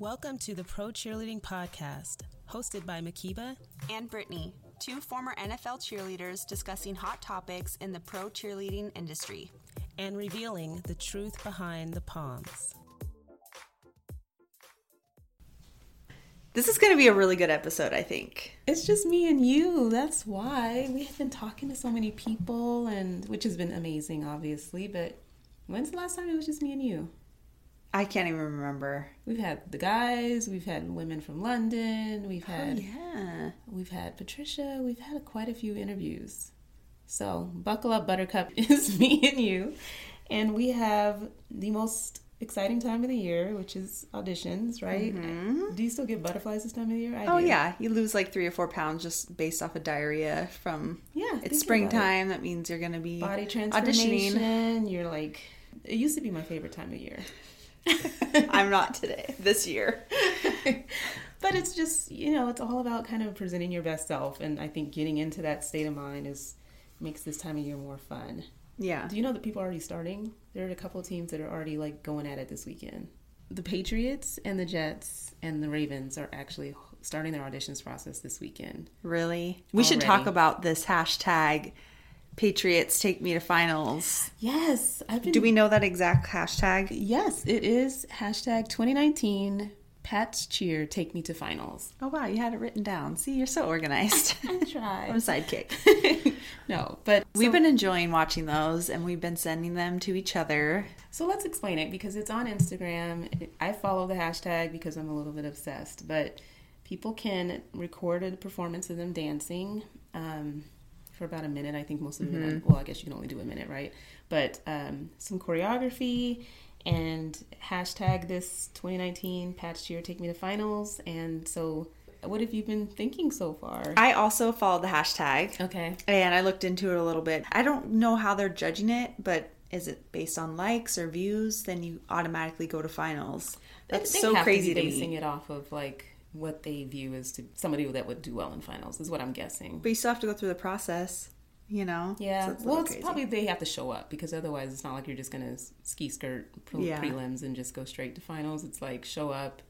Welcome to the Pro Cheerleading Podcast, hosted by Makiba and Brittany, two former NFL cheerleaders discussing hot topics in the pro cheerleading industry and revealing the truth behind the poms. This is going to be a really good episode, I think. It's just me and you. That's why we have been talking to so many people, and which has been amazing, obviously. But when's the last time it was just me and you? I can't even remember. We've had the guys, we've had women from London, we've oh, had oh, yeah, we've had Patricia, we've had quite a few interviews. So buckle up, Buttercup is me and you, and we have the most exciting time of the year, which is auditions, right? Mm-hmm. Do you still get butterflies this time of the year? I oh do. yeah, you lose like three or four pounds just based off of diarrhea from yeah. It's springtime. It. That means you're gonna be body transformation. Auditioning. You're like, it used to be my favorite time of year. I'm not today, this year. but it's just, you know, it's all about kind of presenting your best self. And I think getting into that state of mind is makes this time of year more fun. Yeah. Do you know that people are already starting? There are a couple of teams that are already like going at it this weekend. The Patriots and the Jets and the Ravens are actually starting their auditions process this weekend. Really? We already. should talk about this hashtag Patriots take me to finals. Yes. Been... Do we know that exact hashtag? Yes, it is hashtag 2019 Pat's cheer take me to finals. Oh wow, you had it written down. See, you're so organized. I try. I'm a sidekick. no, but we've been enjoying watching those and we've been sending them to each other. So let's explain it because it's on Instagram. I follow the hashtag because I'm a little bit obsessed, but people can record a performance of them dancing. Um, for about a minute. I think most of mm-hmm. it, well, I guess you can only do a minute, right? But um, some choreography and hashtag this 2019 patch Cheer Take Me to Finals. And so, what have you been thinking so far? I also followed the hashtag. Okay. And I looked into it a little bit. I don't know how they're judging it, but is it based on likes or views? Then you automatically go to finals. That's so crazy to, be basing it off of like what they view as to somebody that would do well in finals is what I'm guessing. But you still have to go through the process, you know. Yeah. So well, it's crazy. probably they have to show up because otherwise it's not like you're just gonna ski skirt pre- yeah. prelims and just go straight to finals. It's like show up,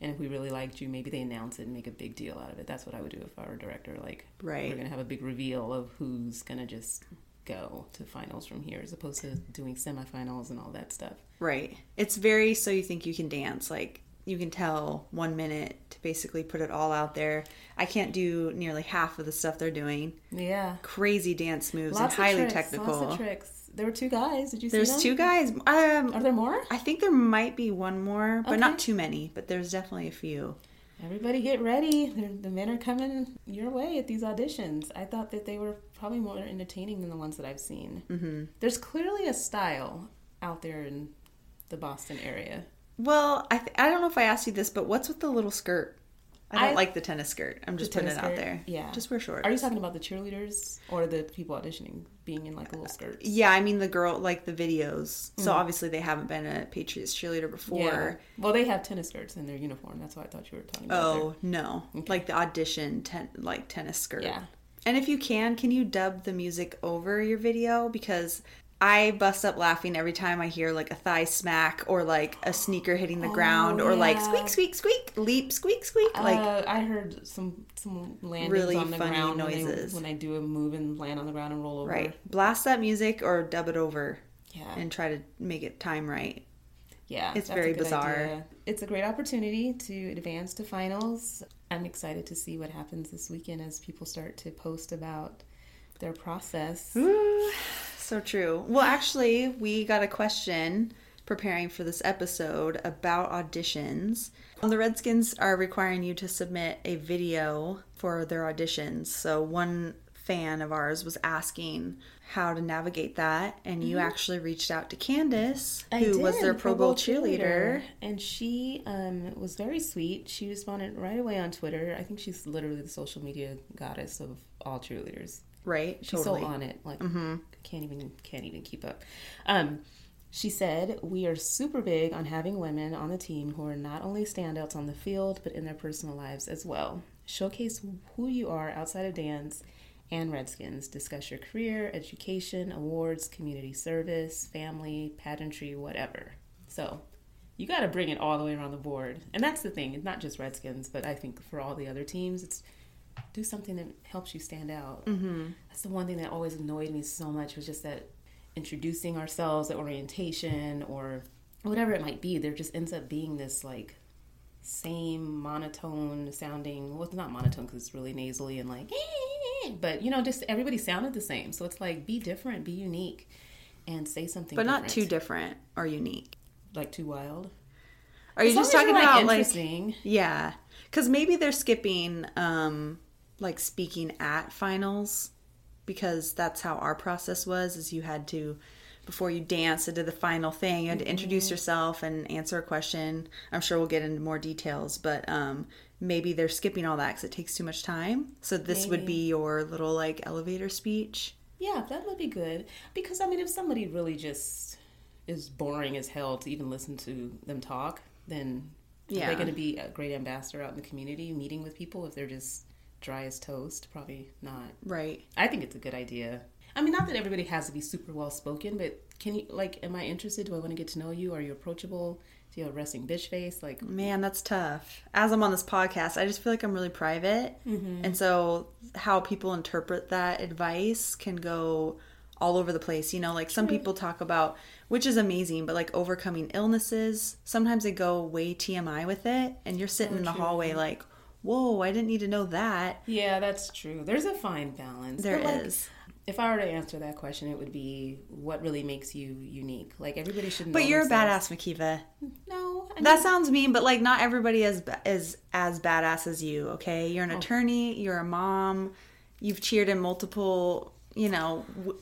and if we really liked you, maybe they announce it and make a big deal out of it. That's what I would do if I were a director. Like, right, we're gonna have a big reveal of who's gonna just go to finals from here as opposed to doing semifinals and all that stuff. Right. It's very so you think you can dance like you can tell one minute to basically put it all out there. I can't do nearly half of the stuff they're doing. Yeah, crazy dance moves lots and highly tricks, technical. Lots of tricks. There were two guys. Did you see There's two guys. Um, Are there more? I think there might be one more, but okay. not too many. But there's definitely a few. Everybody get ready. They're, the men are coming your way at these auditions. I thought that they were probably more entertaining than the ones that I've seen. Mm-hmm. There's clearly a style out there in the Boston area. Well, I th- I don't know if I asked you this, but what's with the little skirt? I don't I, like the tennis skirt. I'm just putting it skirt, out there. Yeah, just wear shorts. Are you talking about the cheerleaders or the people auditioning being in like a little skirt? Yeah, I mean the girl, like the videos. Mm. So obviously they haven't been a Patriots cheerleader before. Yeah. Well, they have tennis skirts in their uniform. That's what I thought you were talking about. Oh no, okay. like the audition ten, like tennis skirt. Yeah. And if you can, can you dub the music over your video? Because I bust up laughing every time I hear like a thigh smack or like a sneaker hitting the oh, ground or yeah. like squeak squeak squeak leap squeak squeak. Uh, like I heard some some landings really on the ground noises when, they, when I do a move and land on the ground and roll over. Right, blast that music or dub it over. Yeah, and try to make it time right. Yeah, it's very bizarre. Idea. It's a great opportunity to advance to finals. I'm excited to see what happens this weekend as people start to post about their process. Ooh, so true. Well, actually, we got a question preparing for this episode about auditions. The Redskins are requiring you to submit a video for their auditions. So, one fan of ours was asking how to navigate that, and you mm-hmm. actually reached out to Candace, who was their Pro Bowl, Bowl cheerleader. cheerleader. and she um, was very sweet. She responded right away on Twitter. I think she's literally the social media goddess of all cheerleaders. Right. She's totally. so on it. Like mm-hmm. can't even can't even keep up. Um, she said, We are super big on having women on the team who are not only standouts on the field, but in their personal lives as well. Showcase who you are outside of dance and Redskins. Discuss your career, education, awards, community service, family, pageantry, whatever. So you got to bring it all the way around the board. And that's the thing. It's not just Redskins, but I think for all the other teams, it's do something that helps you stand out. Mm-hmm. That's the one thing that always annoyed me so much was just that introducing ourselves, at orientation, or whatever it might be, there just ends up being this like same monotone sounding. Well, it's not monotone because it's really nasally and like, but you know, just everybody sounded the same. So it's like be different, be unique, and say something. But different. not too different or unique. like too wild. Are you just talking about like interesting? yeah? Because maybe they're skipping um like speaking at finals because that's how our process was. Is you had to before you dance into the final thing, you had to introduce Mm-hmm. yourself and answer a question. I'm sure we'll get into more details, but um maybe they're skipping all that because it takes too much time. So this would be your little like elevator speech. Yeah, that would be good. Because I mean, if somebody really just is boring as hell to even listen to them talk, then are Yeah. they going to be a great ambassador out in the community, meeting with people if they're just dry as toast? Probably not. Right. I think it's a good idea. I mean, not that everybody has to be super well spoken, but can you like? Am I interested? Do I want to get to know you? Are you approachable? Do you have a resting bitch face? Like, Man, that's tough. As I'm on this podcast, I just feel like I'm really private. Mm-hmm. And so, how people interpret that advice can go all over the place. You know, like some people talk about, which is amazing, but like overcoming illnesses, sometimes they go way TMI with it. And you're sitting in the hallway like, whoa, I didn't need to know that. yeah, that's true. There's a fine balance. There like, is. If I were to answer that question, it would be what really makes you unique. Like everybody should know. But you're a badass, Makiva. No, I That sounds mean, but like not everybody is is as badass as you. Okay, you're an Oh. attorney, you're a mom, you've cheered in multiple, you know, w-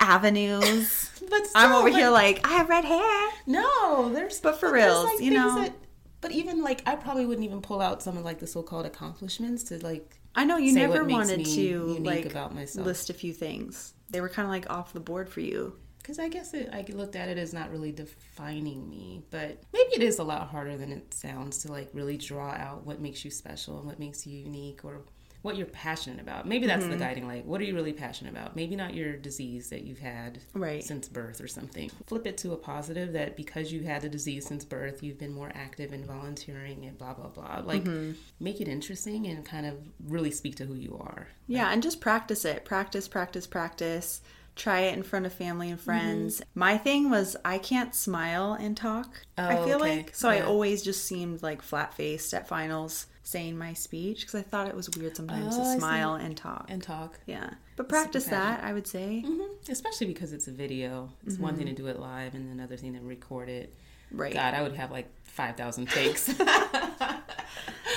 avenues. But I'm over like- here like I have red hair. No, there's But for there's, reals, you know. That, but even like I probably wouldn't even pull out some of like the so-called accomplishments to like I know you never wanted to like about myself. list a few things. They were kind of like off the board for you. because I guess it, I looked at it as not really defining me, but maybe it is a lot harder than it sounds to like really draw out what makes you special and what makes you unique or what you're passionate about. Maybe that's Mm-hmm. the guiding light. What are you really passionate about? Maybe not your disease that you've had Right. since birth or something. Flip it to a positive that because you had the disease since birth, you've been more active in volunteering and blah blah blah. Like Mm-hmm. make it interesting and kind of really speak to who you are. Yeah, and just practice it. Practice, practice, practice. Try it in front of family and friends. My thing was I can't smile and talk. I Oh, feel okay. like so I always just seemed like flat faced at finals saying my speech because I thought it was weird sometimes Oh, to smile and talk. And talk. yeah, but practice that. I would say. hmm Especially because it's a video. It's one thing to do it live and another thing to record it. Right. God, I would have like 5,000 takes.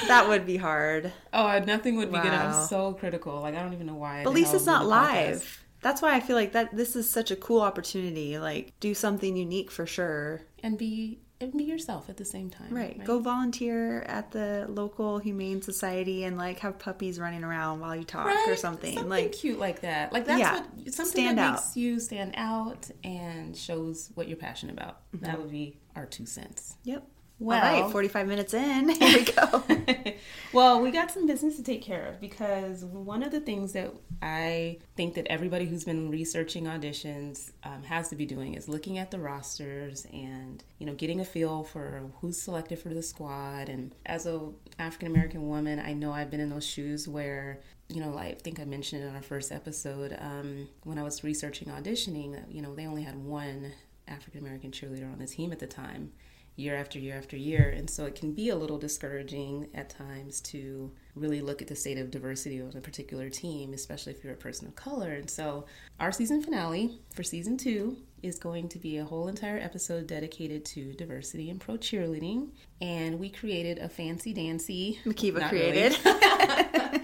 That would be hard. oh, nothing would be good. I'm so critical. Like, I don't even know why. But at least it's not live. That's why I feel like that this is such a cool opportunity. Like do something unique for sure. And be and be yourself at the same time. Right. Go volunteer at the local humane society and like have puppies running around while you talk or something. Something Like cute like that. Like that's Yeah. what something Stand that out. makes you stand out and shows what you're passionate about. Mm-hmm. That would be our two cents. Yep. Well- All right, 45 minutes in. Here we go. well, we got some business to take care of because one of the things that I think that everybody who's been researching auditions um, has to be doing is looking at the rosters and you know getting a feel for who's selected for the squad. And as a African American woman, I know I've been in those shoes where you know, I think I mentioned it in our first episode um, when I was researching auditioning. You know, they only had one African American cheerleader on the team at the time year after year after year. And so it can be a little discouraging at times to really look at the state of diversity on a particular team, especially if you're a person of color. And so our season finale for season two is going to be a whole entire episode dedicated to diversity and pro cheerleading. And we created a fancy dancy. Makiva created. really.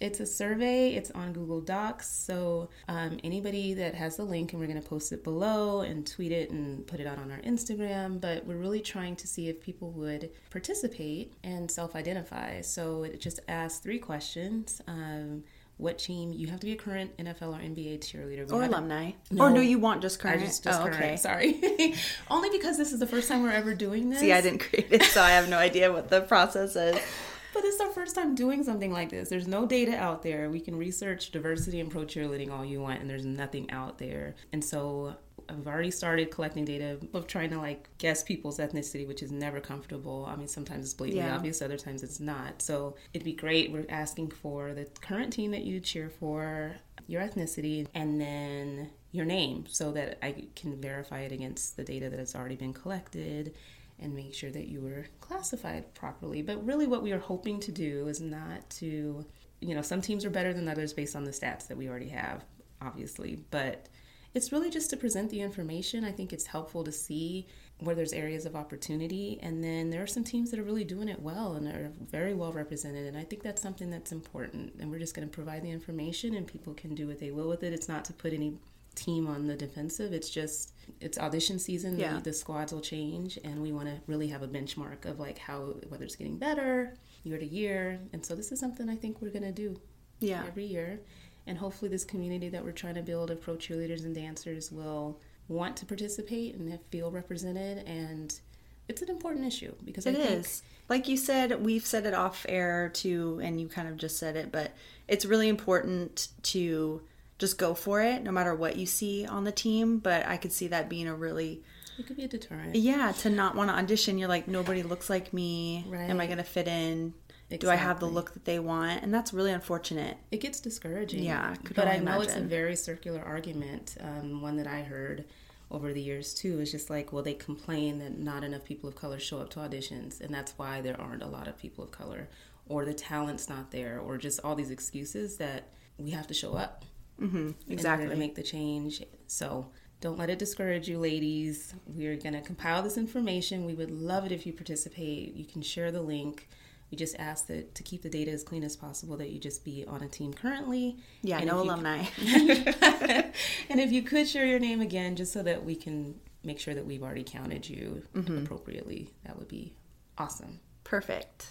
It's a survey. It's on Google Docs. So um, anybody that has the link, and we're going to post it below and tweet it and put it out on our Instagram. But we're really trying to see if people would participate and self-identify. So it just asks three questions. Um, what team you have to be a current NFL or NBA cheerleader We or alumni. No. Or no you want just I current? just, just oh, current. okay. Sorry, only because this is the first time we're ever doing this. See, I didn't create it, so I have no idea what the process is. But it's our first time doing something like this. There's no data out there. We can research diversity and pro cheerleading all you want, and there's nothing out there. And so I've already started collecting data of trying to like guess people's ethnicity, which is never comfortable. I mean, sometimes it's blatantly Yeah. obvious, other times it's not. So it'd be great. We're asking for the current team that you cheer for, your ethnicity, and then your name so that I can verify it against the data that has already been collected and make sure that you were classified properly. But really, what we are hoping to do is not to, you know, some teams are better than others based on the stats that we already have, obviously, but it's really just to present the information. I think it's helpful to see where there's areas of opportunity, and then there are some teams that are really doing it well and are very well represented, and I think that's something that's important. And we're just going to provide the information, and people can do what they will with it. It's not to put any team on the defensive. It's just it's audition season. Yeah. The, the squads will change, and we want to really have a benchmark of like how whether it's getting better year to year. And so this is something I think we're going to do Yeah. every year. And hopefully, this community that we're trying to build of pro cheerleaders and dancers will want to participate and feel represented. And it's an important issue because It is. Like you said, we've said it off air too, and you kind of just said it, but it's really important to just go for it no matter what you see on the team. But I could see that being a really, it could be a deterrent. yeah, to not want to audition. You're like, nobody looks like me. Right. Am I going to fit in? Exactly. Do I have the look that they want? And that's really unfortunate. It gets discouraging. Yeah, but I only know it's a very circular argument. Um, one that I heard over the years too is just like, well, they complain that not enough people of color show up to auditions, and that's why there aren't a lot of people of color, or the talent's not there, or just all these excuses that we have to show up order Exactly. to make the change. So don't let it discourage you, ladies. We're gonna compile this information. We would love it if you participate. You can share the link. We just ask that to keep the data as clean as possible. That you just be on a team currently. Yeah, And no alumni. and if you could share your name again, just so that we can make sure that we've already counted you Mm-hmm. appropriately, that would be awesome. Perfect.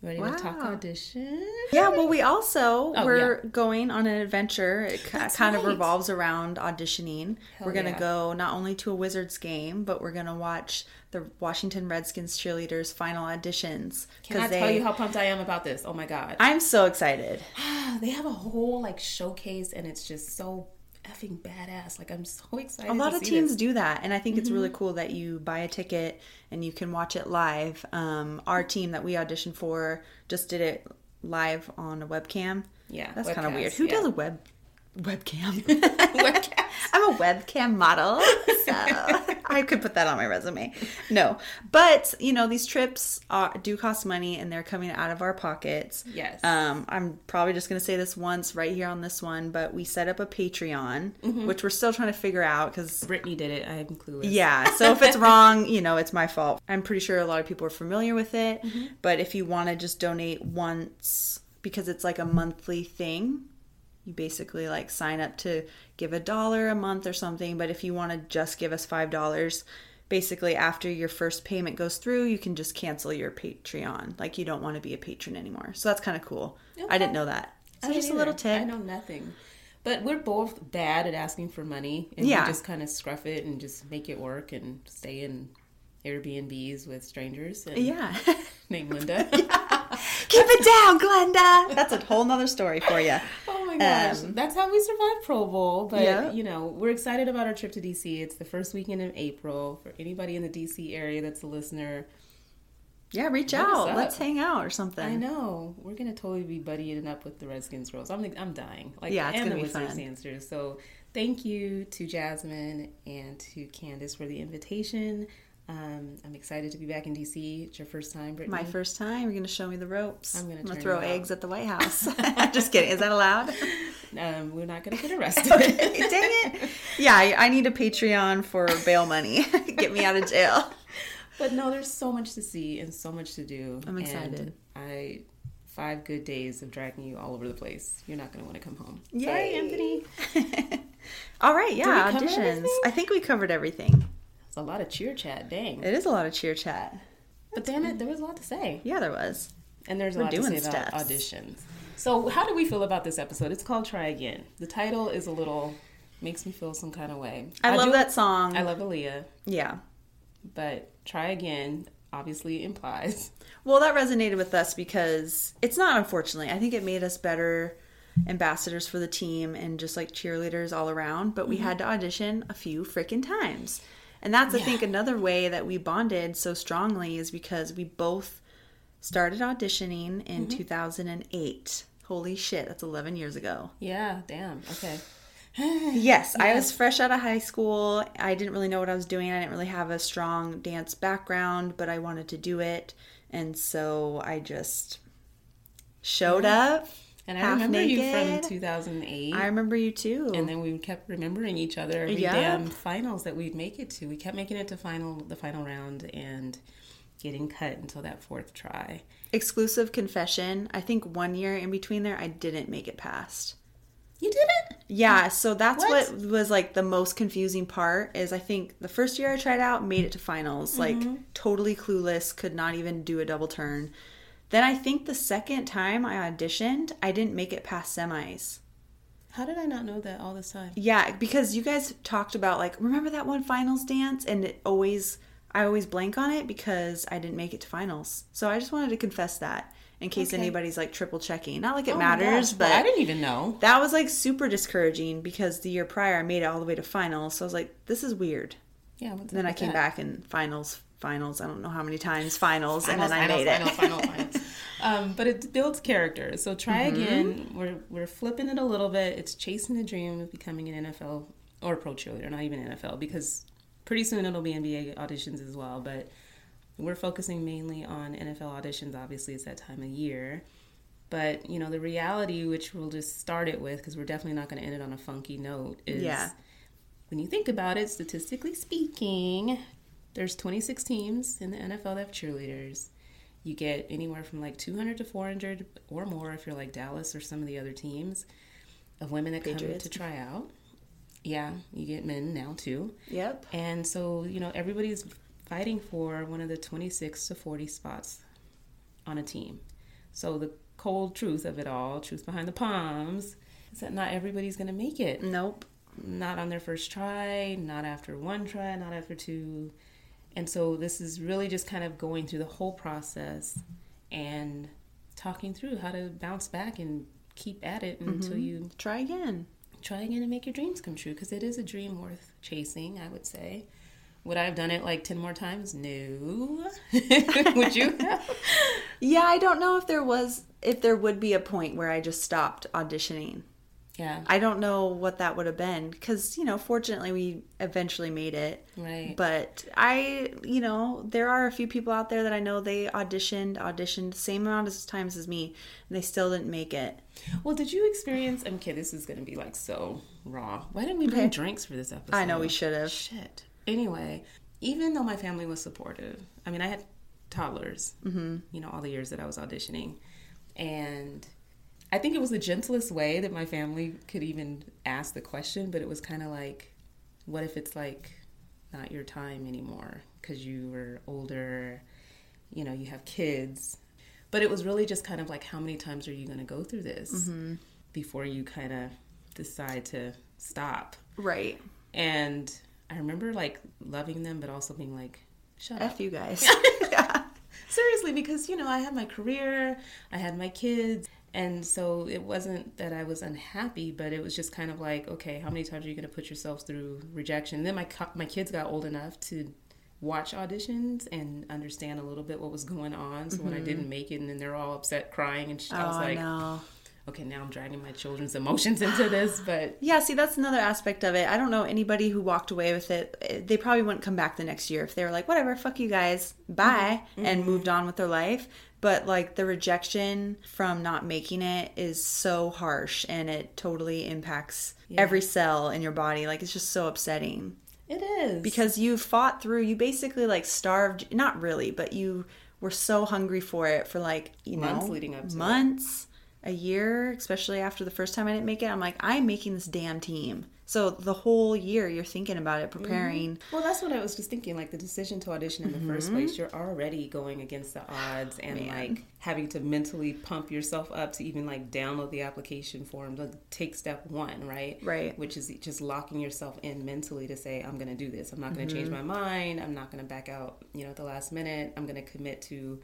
Ready to talk Wow. audition? Yeah, well, we also Oh, we're going on an adventure. It That's kind of revolves around auditioning. Hell we're gonna yeah. go not only to a Wizards game, but we're gonna watch the Washington Redskins cheerleaders' final auditions. Can I tell you how pumped I am about this? Oh my god! I'm so excited. they have a whole like showcase, and it's just so effing badass. Like I'm so excited. A lot of teams this. do that, and I think it's Mm-hmm. really cool that you buy a ticket and you can watch it live. Um, our team that we auditioned for just did it live on a webcam. Yeah, That's kind of weird. Who yeah. does a web webcam? Webcast. I'm a webcam model, so I could put that on my resume. No, but you know these trips are, do cost money, and they're coming out of our pockets. Yes. Um, I'm probably just going to say this once right here on this one, but we set up a Patreon, which we're still trying to figure out because Brittany did it. I'm clueless. yeah. So if it's wrong, you know, it's my fault. I'm pretty sure a lot of people are familiar with it, but if you want to just donate once because it's like a monthly thing, you basically like sign up to give a dollar a month or something, but if you want to just give us $5, basically after your first payment goes through, you can just cancel your Patreon. Like you don't want to be a patron anymore. So that's kind of cool. I didn't know that. So I just a little tip I know nothing. But we're both bad at asking for money, and Yeah. we just kind of scruff it and just make it work and stay in Airbnbs with strangers. And Yeah. named Linda. Keep it down, Glenda. That's a whole nother story for you. oh my gosh, Um, that's how we survived Pro Bowl. But Yeah. you know, we're excited about our trip to DC. It's the first weekend in April for anybody in the DC area that's a listener. Yeah, reach Hit out. Let's hang out or something. I know we're gonna totally be buddying up with the Redskins girls. I'm I'm dying. Like Yeah, it's and gonna the be Wizards fun. dancers. So thank you to Jasmine and to Candace for the invitation. Um, I'm excited to be back in DC. It's your first time, Brittany. My first time, you're gonna show me the ropes. I'm gonna throw eggs at the White House. Just kidding. Is that allowed? Um, we're not gonna get arrested. Dang it. Yeah, I, I need a Patreon for bail money. Get me out of jail. But no, there's so much to see and so much to do. I'm excited. And I five good days of dragging you all over the place. You're not gonna want to come home. Yay. Sorry, Anthony. All right, yeah, auditions. I think we covered everything. A lot of cheer chat. Dang. It is a lot of cheer chat. But damn it, there was a lot to say. Yeah, there was. And there's a We're lot to doing say about auditions. So, how do we feel about this episode? It's called Try Again. The title is a little makes me feel some kind of way. I, love do- that song. I love Aaliyah, yeah. but Try Again obviously implies Well, that resonated with us because it's not unfortunately. I think it made us better ambassadors for the team and just like cheerleaders all around, but we Mm-hmm. had to audition a few freaking times. And that's, I think, another way that we bonded so strongly is because we both started auditioning in Mm-hmm. 2008. Holy shit, that's 11 years ago. Yeah, damn. Okay. Yes, I was fresh out of high school. I didn't really know what I was doing. I didn't really have a strong dance background, but I wanted to do it. And so I just showed up. And I remember you from 2008. I remember you too. and then we kept remembering each other every Yep. damn finals that we'd make it to. We kept making it to final the final round and getting cut until that fourth try. Exclusive confession. I think one year in between there, I didn't make it past. You didn't? Yeah, so that's What? what? was like the most confusing part is I think the first year I tried out made it to finals, like mm-hmm. totally clueless, could not even do a double turn. Then I think the second time I auditioned, I didn't make it past semis. How did I not know that all this time? Yeah, because you guys talked about like remember that one finals dance and it always I always blank on it because I didn't make it to finals. So I just wanted to confess that in case Okay. anybody's like triple checking. Not like it Oh matters, but I didn't even know. that was like super discouraging because the year prior I made it all the way to finals. So I was like, this is weird. Yeah. What's then I came that? back in finals, finals. I don't know how many times finals, and then I Finals, made it. finals, finals, finals. Um, but it builds character. So try Mm-hmm. again. We're we're flipping it a little bit. It's chasing the dream of becoming an NFL or pro cheerleader, not even NFL, because pretty soon it'll be NBA auditions as well. But we're focusing mainly on NFL auditions. Obviously, it's that time of year. But you know the reality, which we'll just start it with, because we're definitely not going to end it on a funky note, is Yeah. when you think about it, statistically speaking, there's 26 teams in the NFL that have cheerleaders. You get anywhere from like 200 to 400 or more if you're like Dallas or some of the other teams of women that come to try out. Yeah, you get men now too. Yep. And so, you know, everybody's fighting for one of the 26 to 40 spots on a team. So the cold truth of it all, truth behind the poms, is that not everybody's going to make it Nope. not on their first try, not after one try, not after two. And so this is really just kind of going through the whole process and talking through how to bounce back and keep at it until mm-hmm. you Try again. try again and make your dreams come true because it is a dream worth chasing, I would say. Would I have done it like 10 more times? No. would you? Yeah, I don't know if there was if there would be a point where I just stopped auditioning. Yeah. I don't know what that would have been because you know, fortunately, we eventually made it. Right. But I, you know, there are a few people out there that I know they auditioned, auditioned the same amount of times as me, and they still didn't make it. Well, did you experience? I'm kidding. This is going to be like so raw. Why didn't we bring Okay. drinks for this episode? I know we should have. Shit. Anyway, even though my family was supportive, I mean, I had toddlers. Mm-hmm. You know, all the years that I was auditioning, and I think it was the gentlest way that my family could even ask the question. But it was kind of like, what if it's like not your time anymore because you were older? You know, you have kids. But it was really just kind of like, how many times are you going to go through this mm-hmm. before you kind of decide to stop? Right. And I remember like loving them, but also being like, shut up. F you guys. Seriously, because, you know, I had my career, I had my kids. And so it wasn't that I was unhappy, but it was just kind of like, okay, how many times are you going to put yourself through rejection? And then my co- my kids got old enough to watch auditions and understand a little bit what was going on. So when I mm-hmm. didn't make it, and then they're all upset, crying, and sh- I was like, oh, like, no. Okay, now I'm dragging my children's emotions into this, but Yeah, see, that's another aspect of it. I don't know anybody who walked away with it. They probably wouldn't come back the next year if they were like, whatever, fuck you guys, bye, mm-hmm, mm-hmm. and moved on with their life. But like the rejection from not making it is so harsh and it totally impacts every cell in your body. Like it's just so upsetting it is because you fought through, you basically like starved, not really, but you were so hungry for it for like, you know, Months know, leading up to it. A year, especially after the first time I didn't make it. I'm like, I'm making this damn team. So the whole year you're thinking about it, preparing. Mm-hmm. Well, that's what I was just thinking. Like the decision to audition in the first mm-hmm. place, you're already going against the odds and Man. like having to mentally pump yourself up to even like download the application form to take step one, right? Right. Which is just locking yourself in mentally to say, I'm going to do this. I'm not going to change mm-hmm. my mind. I'm not going to back out, you know, at the last minute. I'm going to commit to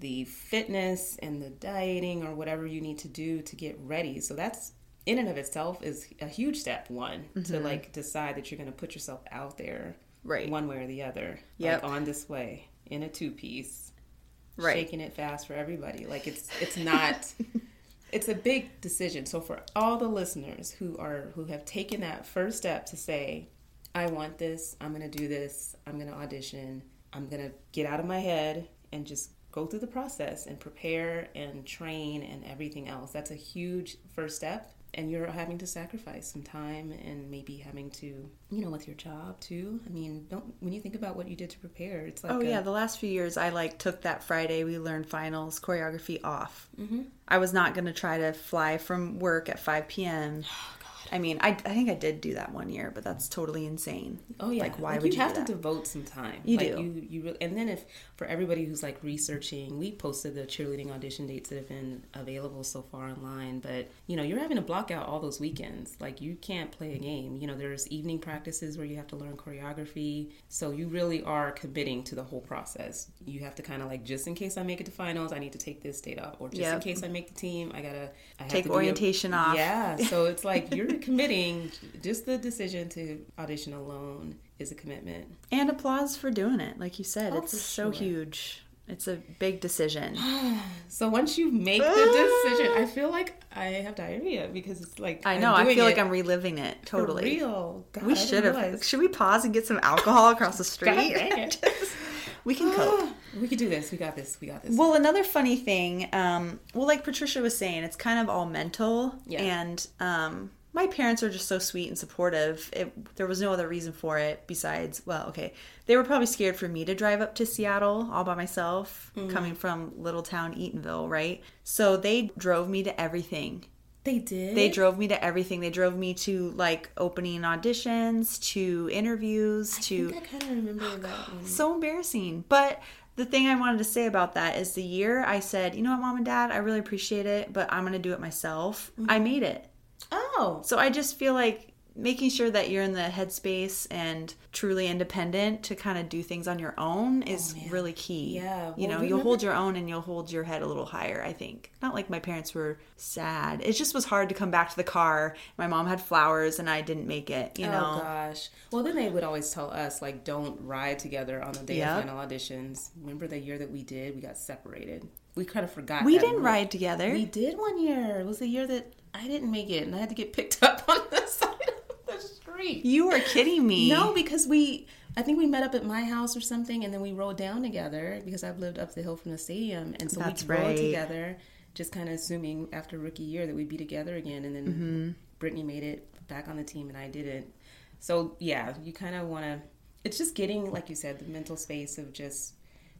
the fitness and the dieting or whatever you need to do to get ready. So that's in and of itself is a huge step one to mm-hmm. like decide that you're going to put yourself out there Right. one way or the other Yep. like on this way in a two piece Right. shaking it fast for everybody like it's it's not it's a big decision so for all the listeners who are who have taken that first step to say i want this i'm going to do this i'm going to audition i'm going to get out of my head and just go through the process and prepare and train and everything else that's a huge first step and you're having to sacrifice some time and maybe having to you know with your job too i mean don't when you think about what you did to prepare it's like Oh a- yeah, the last few years I like took that Friday we learned finals choreography off. Mm-hmm. I was not going to try to fly from work at 5 p.m. I mean, I, I think I did do that one year, but that's totally insane. Oh yeah, like why Like, would you, you, have to devote some time? You like, do. You you really, and then if for everybody who's like researching, we posted the cheerleading audition dates that have been available so far online. But you know, you're having to block out all those weekends. Like you can't play a game. You know, there's evening practices where you have to learn choreography. So you really are committing to the whole process. You have to kind of like just in case I make it to finals, I need to take this date off, or just in case I make the team, I gotta I have Take to be a- orientation off. Yeah, so it's like you're committing. Just the decision to audition alone is a commitment. And applause for doing it. Like you said, Oh, it's for so sure. huge. It's a big decision. So once you make the decision, I feel like I have diarrhea because it's like I know. I feel like I'm reliving it for totally. real. God, We should have. Should we pause and get some alcohol across the street? God dang it. we can cope. we could do this. We got this. We got this. Well, another funny thing, um, well, like Patricia was saying, it's kind of all mental, Yeah. and um, my parents are just so sweet and supportive. It, there was no other reason for it besides, well, okay, they were probably scared for me to drive up to Seattle all by myself, Mm-hmm. coming from little town Eatonville, right? So they drove me to everything. they did. They drove me to everything. They drove me to like opening auditions, to interviews, I to think I kind of remember that one. so embarrassing. But the thing I wanted to say about that is the year I said, you know what, mom and dad, I really appreciate it, but I'm going to do it myself. I made it. Oh, So I just feel like making sure that you're in the headspace and truly independent to kind of do things on your own oh, is really key. Yeah, You well, know, you'll hold your own and you'll hold your head a little higher, I think. Not like my parents were sad. It just was hard to come back to the car. My mom had flowers and I didn't make it, you oh, know. Oh gosh. Well, then they would always tell us like, don't ride together on the day Yep. of final auditions. Remember the year that we did? We got separated. We kind of forgot. we didn't ride together. We did one year. It was the year that I didn't make it, and I had to get picked up on the side of the street. you were kidding me. No, because we. I think we met up at my house or something, and then we rode down together because I've lived up the hill from the stadium, and so That's we rode right. together, just kind of assuming after rookie year that we'd be together again, and then Mm-hmm. Brittany made it back on the team, and I didn't. So yeah, you kind of want to. It's just getting, like you said, the mental space of just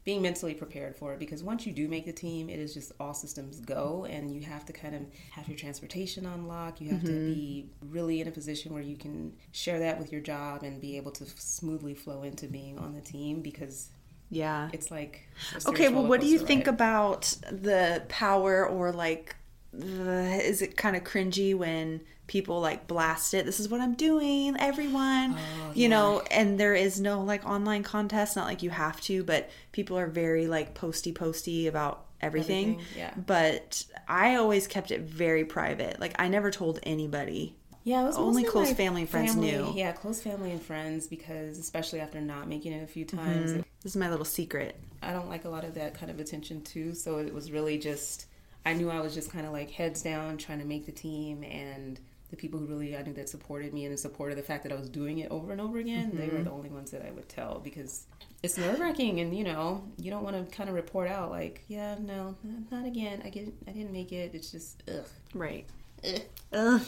being mentally prepared for it because once you do make the team, it is just all systems go, and you have to kind of have your transportation on lock. You have to mm-hmm. be really in a position where you can share that with your job and be able to smoothly flow into being on the team because Yeah. it's like Okay, well, what do you think ride. about the power or like, the, is it kind of cringy when people like blast it? This is what I'm doing, everyone. Oh, you know, and there is no like online contest, not like you have to, but people are very like posty posty about everything. Everything, yeah. But I always kept it very private. Like, I never told anybody. Yeah, it was Only close family and friends family- knew. Yeah, close family and friends because especially after not making it a few mm-hmm. times, This is my little secret. I don't like a lot of that kind of attention too. So it was really just I knew I was just kind of like heads down trying to make the team and the people who really I knew that supported me and supported the fact that I was doing it over and over again, they were mm-hmm. the only ones that I would tell because it's nerve wracking and you know you don't want to kind of report out like yeah no not again I get I didn't make it it's just ugh. Right. Ugh. Ugh.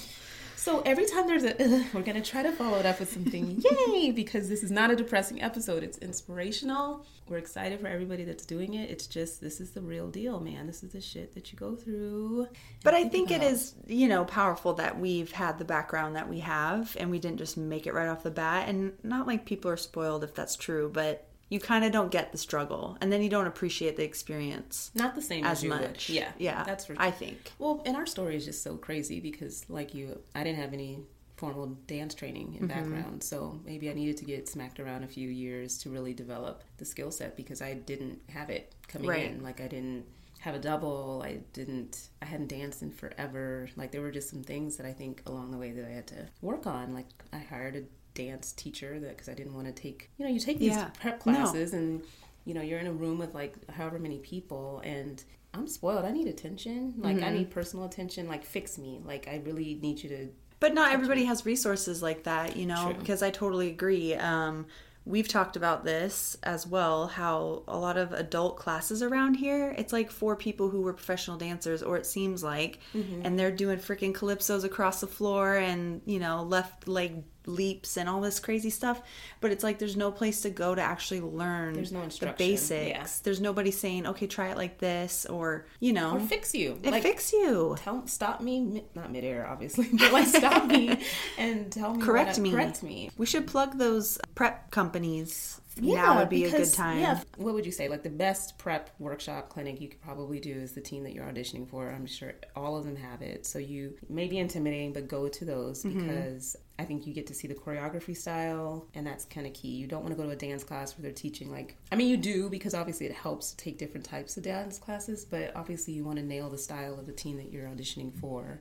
So every time there's a, we're gonna try to follow it up with something, yay! Because this is not a depressing episode. It's inspirational. We're excited for everybody that's doing it. It's just this is the real deal, man. This is the shit that you go through. But I think it about. is, you know, powerful that we've had the background that we have and we didn't just make it right off the bat. And not like people are spoiled if that's true, but you kind of don't get the struggle and then you don't appreciate the experience not the same as, as much. would. Yeah, Yeah. that's for I think. Well, and our story is just so crazy because, like you, I didn't have any formal dance training and mm-hmm. background. So maybe I needed to get smacked around a few years to really develop the skill set because I didn't have it coming Right. in. Like I didn't have a double. I didn't. I hadn't danced in forever. Like there were just some things that I think along the way that I had to work on. Like I hired a dance teacher that because I didn't want to take. You know, you take these Yeah. prep No. classes and you know you're in a room with like however many people and. I'm spoiled. I need attention. Like Mm-hmm. I need personal attention. Like fix me. Like I really need you to But not everybody has resources like that, you know, True. because I totally agree. Um, we've talked about this as well how a lot of adult classes around here, it's like for people who were professional dancers, or it seems like, and they're doing freaking calypsos across the floor and, you know, left leg leaps and all this crazy stuff. But it's like there's no place to go to actually learn There's no the basics. yeah. There's nobody saying, okay, try it like this, or, you know, or fix you. it like fix you. tell stop me not midair obviously, but like stop me and tell me correct what me. Correct me. We should plug those prep companies. Now would be a good because- time. Yeah, what would you say? Like the best prep workshop clinic you could probably do is the team that you're auditioning for. I'm sure all of them have it. So you may be intimidating, but go to those Mm-hmm. because I think you get to see the choreography style, and that's kind of key. You don't want to go to a dance class where they're teaching like I mean you do because obviously it helps to take different types of dance classes, but obviously you want to nail the style of the team that you're auditioning for.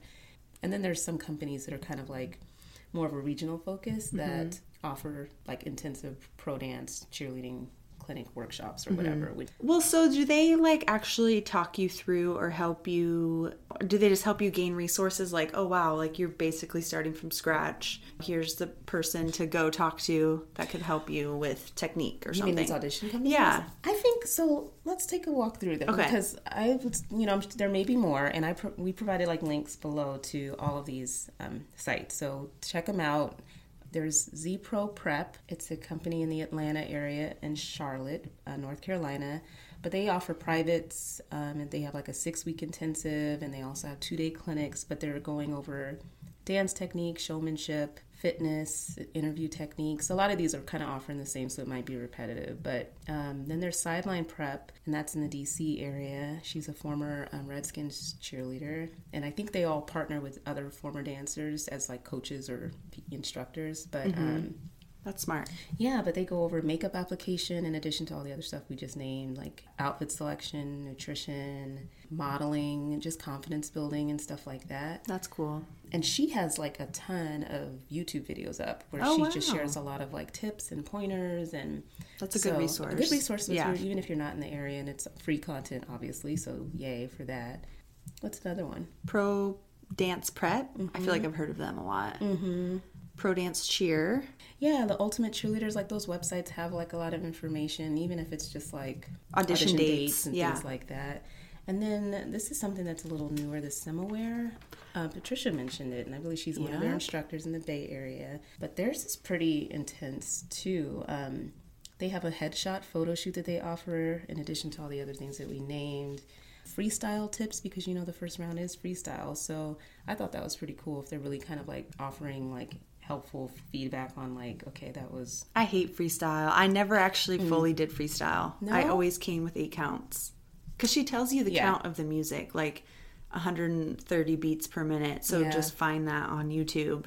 And then there's some companies that are kind of like more of a regional focus Mm-hmm. that offer like intensive pro dance cheerleading clinic workshops Mm-hmm. or whatever. Which, Well, so do they like actually talk you through or help you? Or do they just help you gain resources? Like, oh wow, like you're basically starting from scratch. Here's the person to go talk to that could help you with technique or you something. mean these audition companies? Yeah. I think so. Let's take a walk through them Okay. because I, would, you know, there may be more, and I pro- we provided like links below to all of these um, sites. So check them out. There's Z Pro Prep. It's a company in the Atlanta area in Charlotte, uh, North Carolina. But they offer privates, um, and they have like a six week intensive, and they also have two day clinics. But they're going over dance technique, showmanship, fitness, interview techniques. A lot of these are kind of offering the same, so it might be repetitive. But um, then there's Sideline Prep, and that's in the DC area. She's a former um, Redskins cheerleader, and I think they all partner with other former dancers as like coaches or instructors. But um, That's smart. yeah, but they go over makeup application in addition to all the other stuff we just named, like outfit selection, nutrition, modeling, just confidence building and stuff like that That's cool. and she has like a ton of YouTube videos up where Oh, she just shares a lot of like tips and pointers and That's a good resource. A good resource, Yeah. even if you're not in the area, and it's free content, obviously. So yay for that. What's another one? Pro Dance Prep. I feel like I've heard of them a lot. Mm-hmm. Pro Dance Cheer. Yeah, the Ultimate Cheerleaders, like those websites have like a lot of information, even if it's just like Audition dates, and yeah. things like that. And then this is something that's a little newer, the Simmawear. Uh, Patricia mentioned it, and I believe she's one of their instructors in the Bay Area. But theirs is pretty intense too. Um, they have a headshot photo shoot that they offer, in addition to all the other things that we named. Freestyle tips because you know the first round is freestyle. So I thought that was pretty cool if they're really kind of like offering like helpful feedback on like, okay, that was I hate freestyle. I never actually hmm. fully did freestyle. I always came with eight counts. Because she tells you the Yeah. count of the music, like 130 beats per minute. So Yeah. just find that on YouTube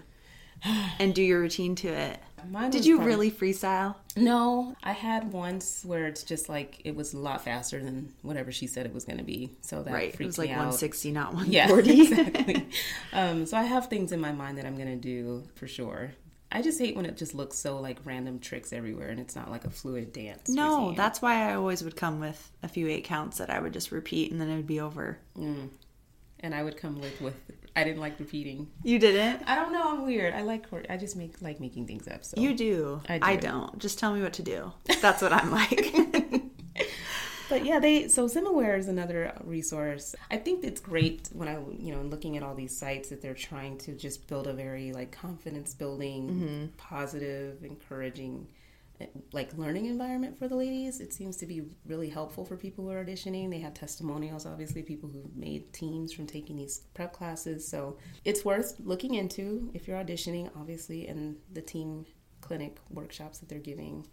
and do your routine to it. Mine Did you really freestyle? No, I had once where it's just like it was a lot faster than whatever she said it was going to be. So that Right. It was like me out. 160, not Yeah, exactly. um, so I have things in my mind that I'm going to do for sure. I just hate when it just looks so like random tricks everywhere and it's not like a fluid dance. No, that's why I always would come with a few eight counts that I would just repeat and then it would be over. and I would come with with I didn't like repeating. You didn't? I don't know. I'm weird. I like I just make like making things up. So You do. I I, do. don't. Just tell me what to do. That's what I'm like. But yeah, they so Simmawear is another resource. I think it's great when I you know looking at all these sites that they're trying to just build a very like confidence building, mm-hmm. positive, encouraging like learning environment for the ladies. It seems to be really helpful for people who are auditioning. They have testimonials, obviously, people who made teams from taking these prep classes. So it's worth looking into if you're auditioning, obviously, and the team clinic workshops that they're giving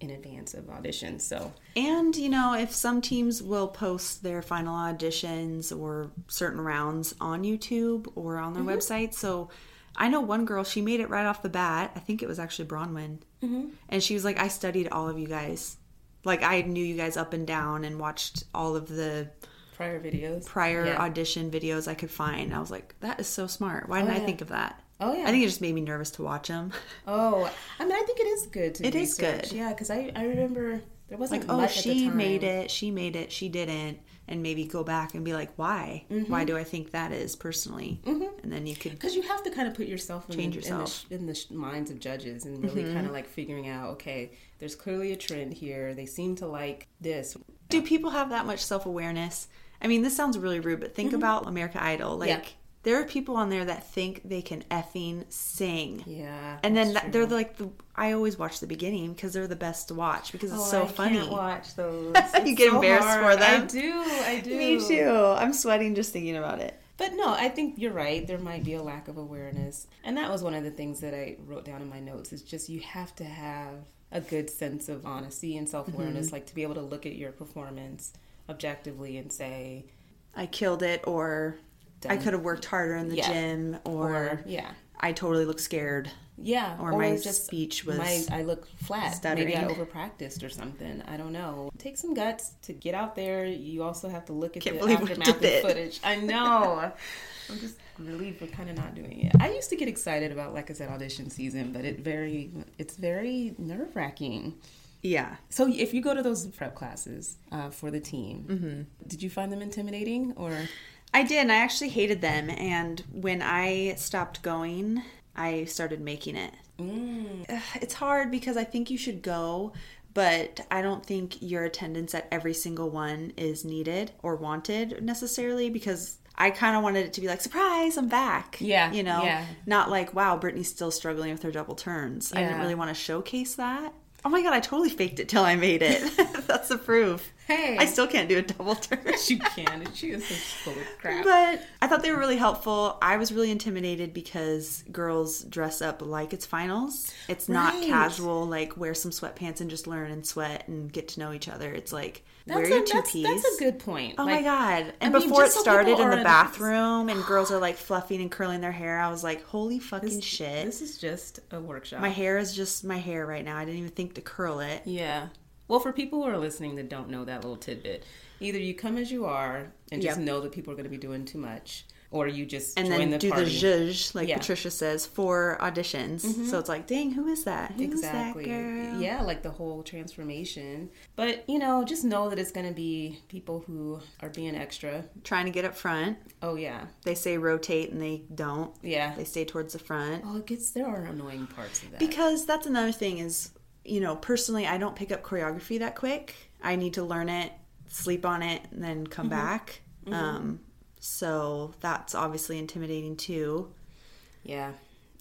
in advance of auditions. So And, you know, if some teams will post their final auditions or certain rounds on YouTube or on their mm-hmm. website, so I know one girl, she made it right off the bat. I think it was actually Bronwyn. Mm-hmm. And she was like, I studied all of you guys. Like, I knew you guys up and down and watched all of the Prior videos. prior Yeah. audition videos I could find. I was like, that is so smart. Why didn't I yeah. think of that? Oh, yeah. I think it just made me nervous to watch them. Oh, I mean, I think it is good to It is research. good. Yeah, because I, I remember there wasn't like, oh, much at the she made it, she made it, she didn't. And maybe go back and be like, why? Mm-hmm. Why do I think that is personally? And then you could Because you have to kind of put yourself in, Change the, yourself. Mm-hmm. in, the, in the minds of judges and really kind of like figuring out, okay, there's clearly a trend here. They seem to like this. do people have that much self awareness? I mean, this sounds really rude, but think about America Idol. Like, Mm-hmm. Yeah. There are people on there that think they can effing sing. Yeah. And then that, they're like the. I always watch the beginning because they're the best to watch because it's Oh, so I funny. Can't watch those. You get so embarrassed for them? I do. I do. Me too. I'm sweating just thinking about it. But no, I think you're right. There might be a lack of awareness. And that was one of the things that I wrote down in my notes is just you have to have a good sense of honesty and self awareness, Mm-hmm. like to be able to look at your performance objectively and say, I killed it, or I could have worked harder in the Yeah. gym, or, or, yeah. I totally look scared. Yeah, Or my speech was my, I look flat. stuttering. Maybe I over practiced or something. I don't know. Take some guts to get out there. You also have to look at Can't the aftermath did it. of footage. I know. I'm just relieved we're kind of not doing it. I used to get excited about, like I said, audition season, but it very, it's very nerve wracking. Yeah. So if you go to those prep classes uh, for the team, Mm-hmm. did you find them intimidating or? I did, and I actually hated them. And when I stopped going, I started making it. Mm. It's hard because I think you should go, but I don't think your attendance at every single one is needed or wanted necessarily because I kind of wanted it to be like, surprise, I'm back. Yeah, You know, yeah. not like, wow, Brittany's still struggling with her double turns. I didn't really want to showcase that. Oh my God, I totally faked it till I made it. That's the proof. Hey. I still can't do a double turn. She can. She is so full of crap. But I thought they were really helpful. I was really intimidated because girls dress up like it's finals. It's not casual, like wear some sweatpants and just learn and sweat and get to know each other. It's like wear That's your two that's, piece. that's a good point. Oh Like, my god! And I mean, before it so started in the in- bathroom, and girls are like fluffing and curling their hair, I was like, "Holy fucking This, shit!" This is just a workshop. my hair is just my hair right now. I didn't even think to curl it. yeah. Well, for people who are listening that don't know that little tidbit, either you come as you are and just Yep. know that people are going to be doing too much, or you just and join then the do party. the zhuzh, like Yeah. Patricia says, for auditions. Mm-hmm. So it's like, dang, who is that? Who's exactly. that girl? Yeah, like the whole transformation. But you know, just know that it's going to be people who are being extra. Trying to get up front. Oh yeah, They say rotate and they don't. yeah. They stay towards the front. Oh, it gets there are annoying parts of that. Because that's another thing is, you know, personally, I don't pick up choreography that quick. I need to learn it, sleep on it, and then come Mm-hmm. back. Um, so that's obviously intimidating too. yeah,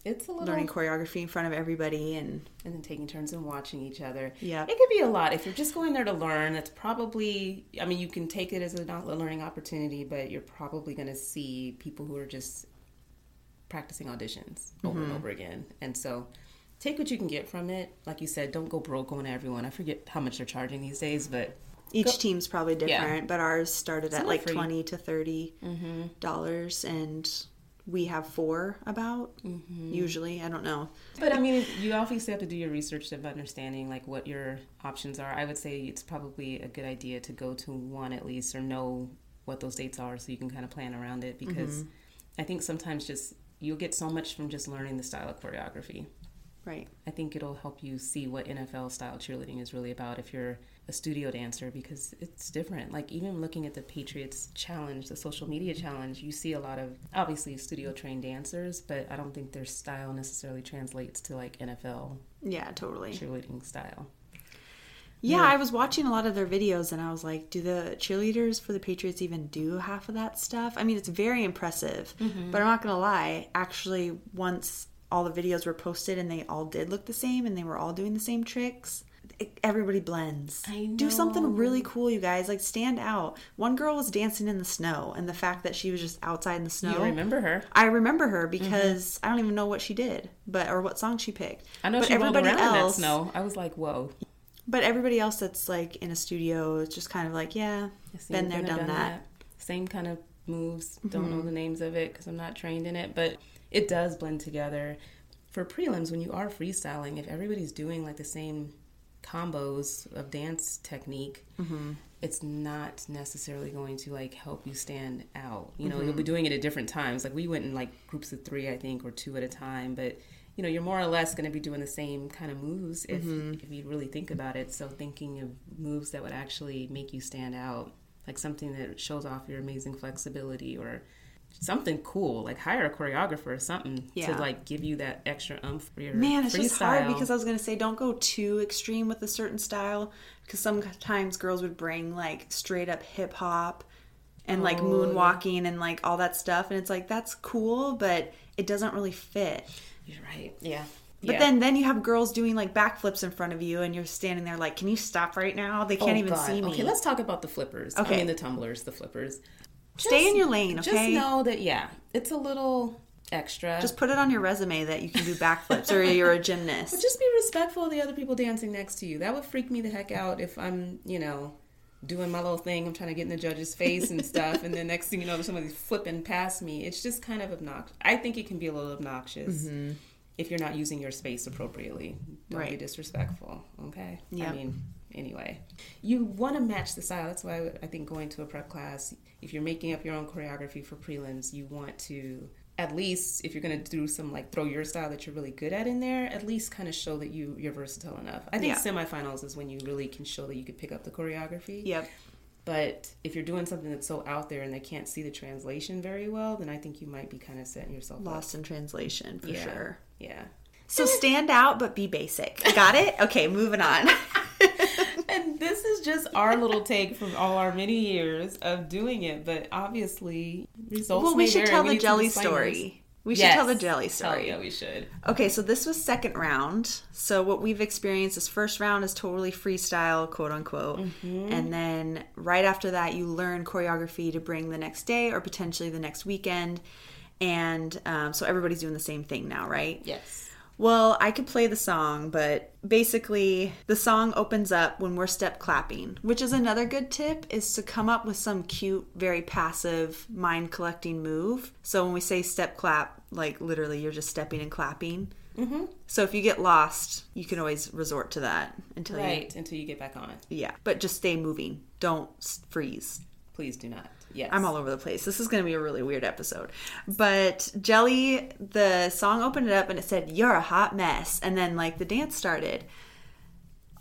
it's a little Learning choreography in front of everybody and and then taking turns and watching each other. Yeah, It could be a lot. If you're just going there to learn, that's probably, I mean, you can take it as a not- a learning opportunity, but you're probably going to see people who are just practicing auditions over Mm-hmm. and over again. And so take what you can get from it. Like you said, don't go broke going to everyone. I forget how much they're charging these days, but each Go- team's probably different, but ours started at like free. Mm-hmm. twenty to 30 dollars, and we have four about Mm-hmm. usually. I don't know. But I mean, you obviously have to do your research of understanding like what your options are. I would say it's probably a good idea to go to one at least or know what those dates are so you can kind of plan around it because I think sometimes just you'll get so much from just learning the style of choreography. Right. I think it'll help you see what NFL style cheerleading is really about if you're a studio dancer because it's different. Like even looking at the Patriots challenge, the social media challenge, you see a lot of obviously studio trained dancers, but I don't think their style necessarily translates to like NFL Yeah, totally. cheerleading style. Yeah, I was watching a lot of their videos and I was like, do the cheerleaders for the Patriots even do half of that stuff? I mean, it's very impressive, Mm-hmm. but I'm not going to lie. Actually, once all the videos were posted and they all did look the same and they were all doing the same tricks, everybody blends. I Do something really cool, you guys. Like, stand out. One girl was dancing in the snow, and the fact that she was just outside in the snow. You remember her? I remember her mm-hmm. because I don't even know what she did, but or what song she picked. I know but she everybody around else, in that snow. I was like, whoa. but everybody else that's like in a studio is just kind of like, yeah, been there, done, that. Same kind of moves. Don't know mm-hmm. the names of it because I'm not trained in it. But it does blend together. For prelims, when you are freestyling, if everybody's doing like the same combos of dance technique, Mm-hmm. it's not necessarily going to like help you stand out. You know, Mm-hmm. you'll be doing it at different times. Like we went in like groups of three, I think, or two at a time, but you know, you're more or less going to be doing the same kind of moves if Mm-hmm. if you really think about it. So thinking of moves that would actually make you stand out, like something that shows off your amazing flexibility or something cool, like hire a choreographer or something Yeah. to like give you that extra umph for your Man, it's just hard freestyle. because I was gonna say don't go too extreme with a certain style because sometimes girls would bring like straight up hip hop and like Oh, moonwalking and like all that stuff, and it's like that's cool, but it doesn't really fit. You're right. Yeah. But Yeah. then then you have girls doing like backflips in front of you, and you're standing there like, can you stop right now? They can't Oh, even God. see me. Okay, let's talk about the flippers. Okay. I mean the tumblers, the flippers. Stay in your lane, okay? Just know that yeah, it's a little extra. Just put it on your resume that you can do backflips or you're a gymnast. But just be respectful of the other people dancing next to you. That would freak me the heck out if I'm, you know, doing my little thing. I'm trying to get in the judge's face and stuff, and then next thing you know, somebody's flipping past me. It's just kind of obnoxious. I think it can be a little obnoxious mm-hmm. if you're not using your space appropriately. Don't be disrespectful. Okay. Yep. I mean, anyway, you want to match the style. That's why I think going to a prep class, if you're making up your own choreography for prelims, you want to at least if you're going to do some like throw your style that you're really good at in there at least kind of show that you you're versatile enough i think Yeah. semifinals is when you really can show that you could pick up the choreography Yep. but if you're doing something that's so out there and they can't see the translation very well then i think you might be kind of setting yourself up Lost in translation for yeah sure. yeah So stand out but be basic. Got it? Okay, moving on. and this is just our little take from all our many years of doing it but obviously results well, we should tell the jelly story. We should Yes. tell the jelly Hell story. yeah we should Okay, so this was second round. So what we've experienced is first round is totally freestyle, quote unquote, Mm-hmm. and then right after that you learn choreography to bring the next day or potentially the next weekend, and um, so everybody's doing the same thing now, right? yes Well, I could play the song, but basically the song opens up when we're step clapping, which is another good tip is to come up with some cute, very passive mind collecting move. So when we say step clap, like literally you're just stepping and clapping. Mm-hmm. So if you get lost, you can always resort to that until right until you get back on it. yeah. But just stay moving. Don't freeze. please do not yes I'm all over the place. This is going to be a really weird episode. But Jelly, the song opened it up and it said, You're a hot mess. And then, like, the dance started.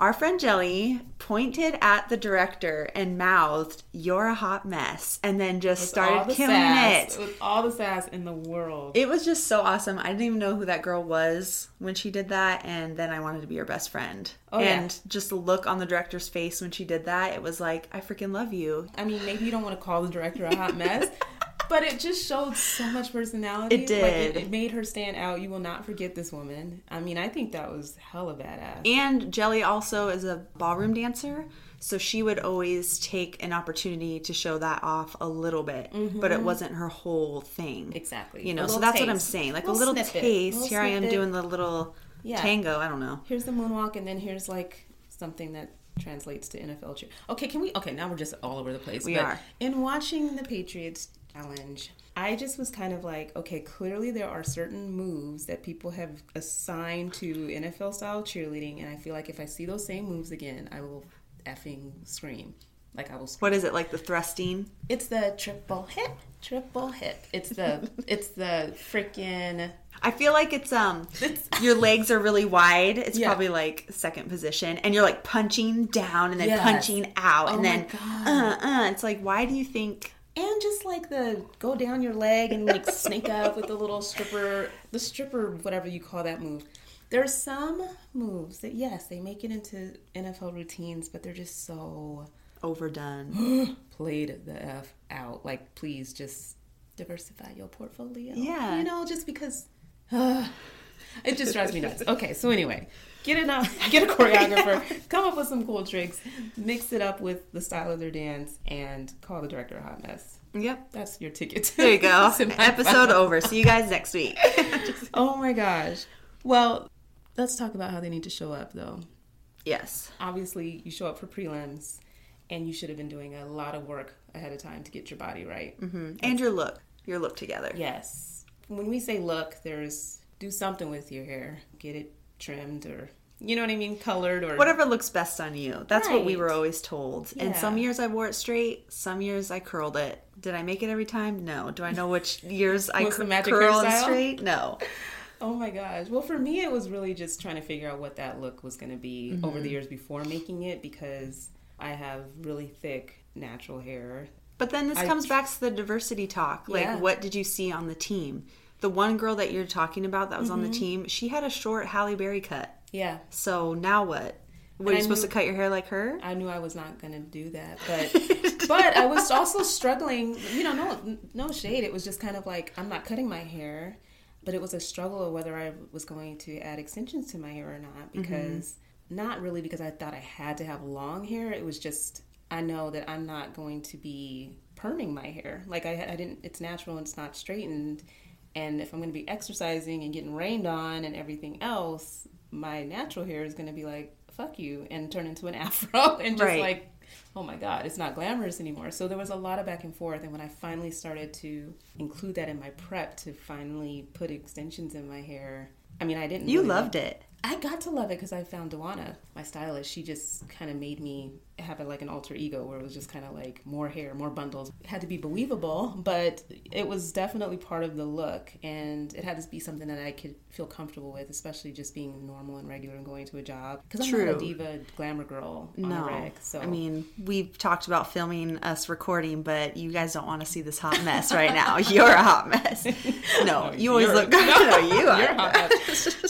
Our friend Jelly pointed at the director and mouthed, You're a hot mess. And then just all started killing sass, it. with all the sass in the world. It was just so awesome. I didn't even know who that girl was when she did that, and then I wanted to be her best friend. Oh, yeah. and just the look on the director's face when she did that, it was like, I freaking love you. I mean, maybe you don't want to call the director a hot mess, but it just showed so much personality. It Like, did. it, it made her stand out. You will not forget this woman. I mean, I think that was hella badass. And Jelly also is a ballroom dancer, so she would always take an opportunity to show that off a little bit, but it wasn't her whole thing. Mm-hmm. Exactly. You know, so little that's what I'm saying. Like a Little little snippet. taste. Little Here I am doing the little Yeah. tango. I don't know. Here's the moonwalk, and then here's like something that translates to NFL cheer. Okay, can we? Okay, now we're just all over the place. We but are. In watching the Patriots challenge, I just was kind of like, okay, clearly there are certain moves that people have assigned to NFL style cheerleading, and I feel like if I see those same moves again, I will effing scream. Like I will scream. What is it like the thrusting? It's the triple hip, triple hip. It's the it's the freaking I feel like it's um It's- your legs are really wide. It's Yeah. probably like second position, and you're like punching down and then Yes. punching out, Oh and then God. uh uh. It's like why do you think? And just like the go down your leg and like snake up with the little stripper, the stripper, whatever you call that move. There are some moves that, yes, they make it into NFL routines, but they're just so Overdone. played the F out. Like, please just diversify your portfolio. Yeah. You know, just because it just drives me nuts. Okay, so anyway, get it get a choreographer, come up with some cool tricks, mix it up with the style of their dance, and call the director a hot mess. yep. That's your ticket. There you go. Episode over. See you guys next week. Oh my gosh. Well, let's talk about how they need to show up, though. yes. Obviously, you show up for prelims, and you should have been doing a lot of work ahead of time to get your body right. hmm And your look. Your look together. Yes. when we say look, there's do something with your hair, get it trimmed or you know what I mean, colored or Whatever looks best on you. That's what we were always told. And some years I wore it straight, some years I curled it. Did I make it every time? No. Do I know which years I cur- curl and straight? No. Oh my gosh. Well, for me, it was really just trying to figure out what that look was going to be over Mm-hmm. the years before making it because I have really thick natural hair. But then this I- comes back to the diversity talk. Like, Yeah. what did you see on the team? The one girl that you're talking about that was on Mm-hmm. the team, she had a short Halle Berry cut. Yeah. So now what? Were I you supposed knew- to cut your hair like her? I knew I was not going to do that, but but I was also struggling. You know, no no shade. It was just kind of like I'm not cutting my hair, but it was a struggle of whether I was going to add extensions to my hair or not because not really because I thought I had to have long hair. It was just I know that I'm not going to be perming my hair. Like I, I didn't. It's natural and it's not straightened. And if I'm going to be exercising and getting rained on and everything else, my natural hair is going to be like, fuck you, and turn into an afro and just Right. like, oh my God, it's not glamorous anymore. So there was a lot of back and forth. And when I finally started to include that in my prep to finally put extensions in my hair, I mean, I didn't. You really loved it. I got to love it because I found Duana, my stylist. She just kind of made me have a, like an alter ego where it was just kind of like more hair, more bundles. It had to be believable, but it was definitely part of the look, and it had to be something that I could feel comfortable with, especially just being normal and regular and going to a job. Because I'm not a diva glamour girl No. reg. So I mean, we've talked about filming us recording, but you guys don't want to see this hot mess right now. You're a hot mess. No, you always look good. No, you are. You're hot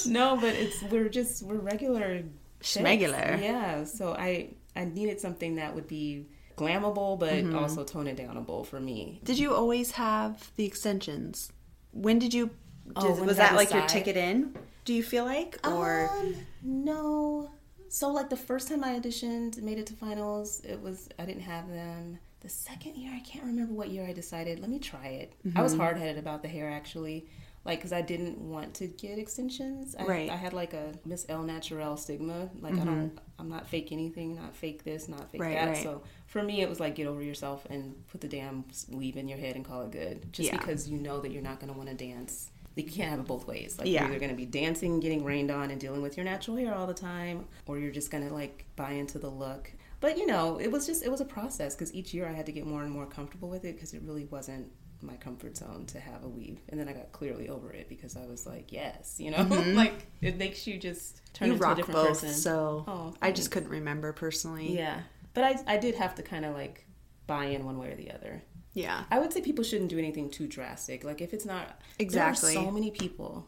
no, but it's we're just we're regular. Schmegular. Yeah, so I I needed something that would be glammable but Mm-hmm. also tone it downable for me. Did you always have the extensions? When did you? Oh, did- when was that like your ticket in? Do you feel like, or Um, no. So like the first time I auditioned, made it to finals, it was I didn't have them. The second year, I can't remember what year I decided. Let me try it. I Mm-hmm. was hard headed about the hair actually, like because I didn't want to get extensions. I, Right. I had like a Miss El Naturel stigma. Like I don't, I'm not fake anything, not fake this, not fake Mm-hmm. Right, that. right. So for me, it was like get over yourself and put the damn weave in your head and call it good. Just Yeah. because you know that you're not going to want to dance. Like you can't have it both ways. Like Yeah. you're either going to be dancing, getting rained on, and dealing with your natural hair all the time, or you're just going to like buy into the look. But you know, it was just it was a process because each year I had to get more and more comfortable with it because it really wasn't my comfort zone to have a weave. And then I got clearly over it because I was like, yes, you know, mm-hmm. like it makes you just turn you into a different both? person. So Oh, I just couldn't remember personally. yeah, but I I did have to kind of like buy in one way or the other. yeah. I would say people shouldn't do anything too drastic. Like if it's not Exactly. So many people.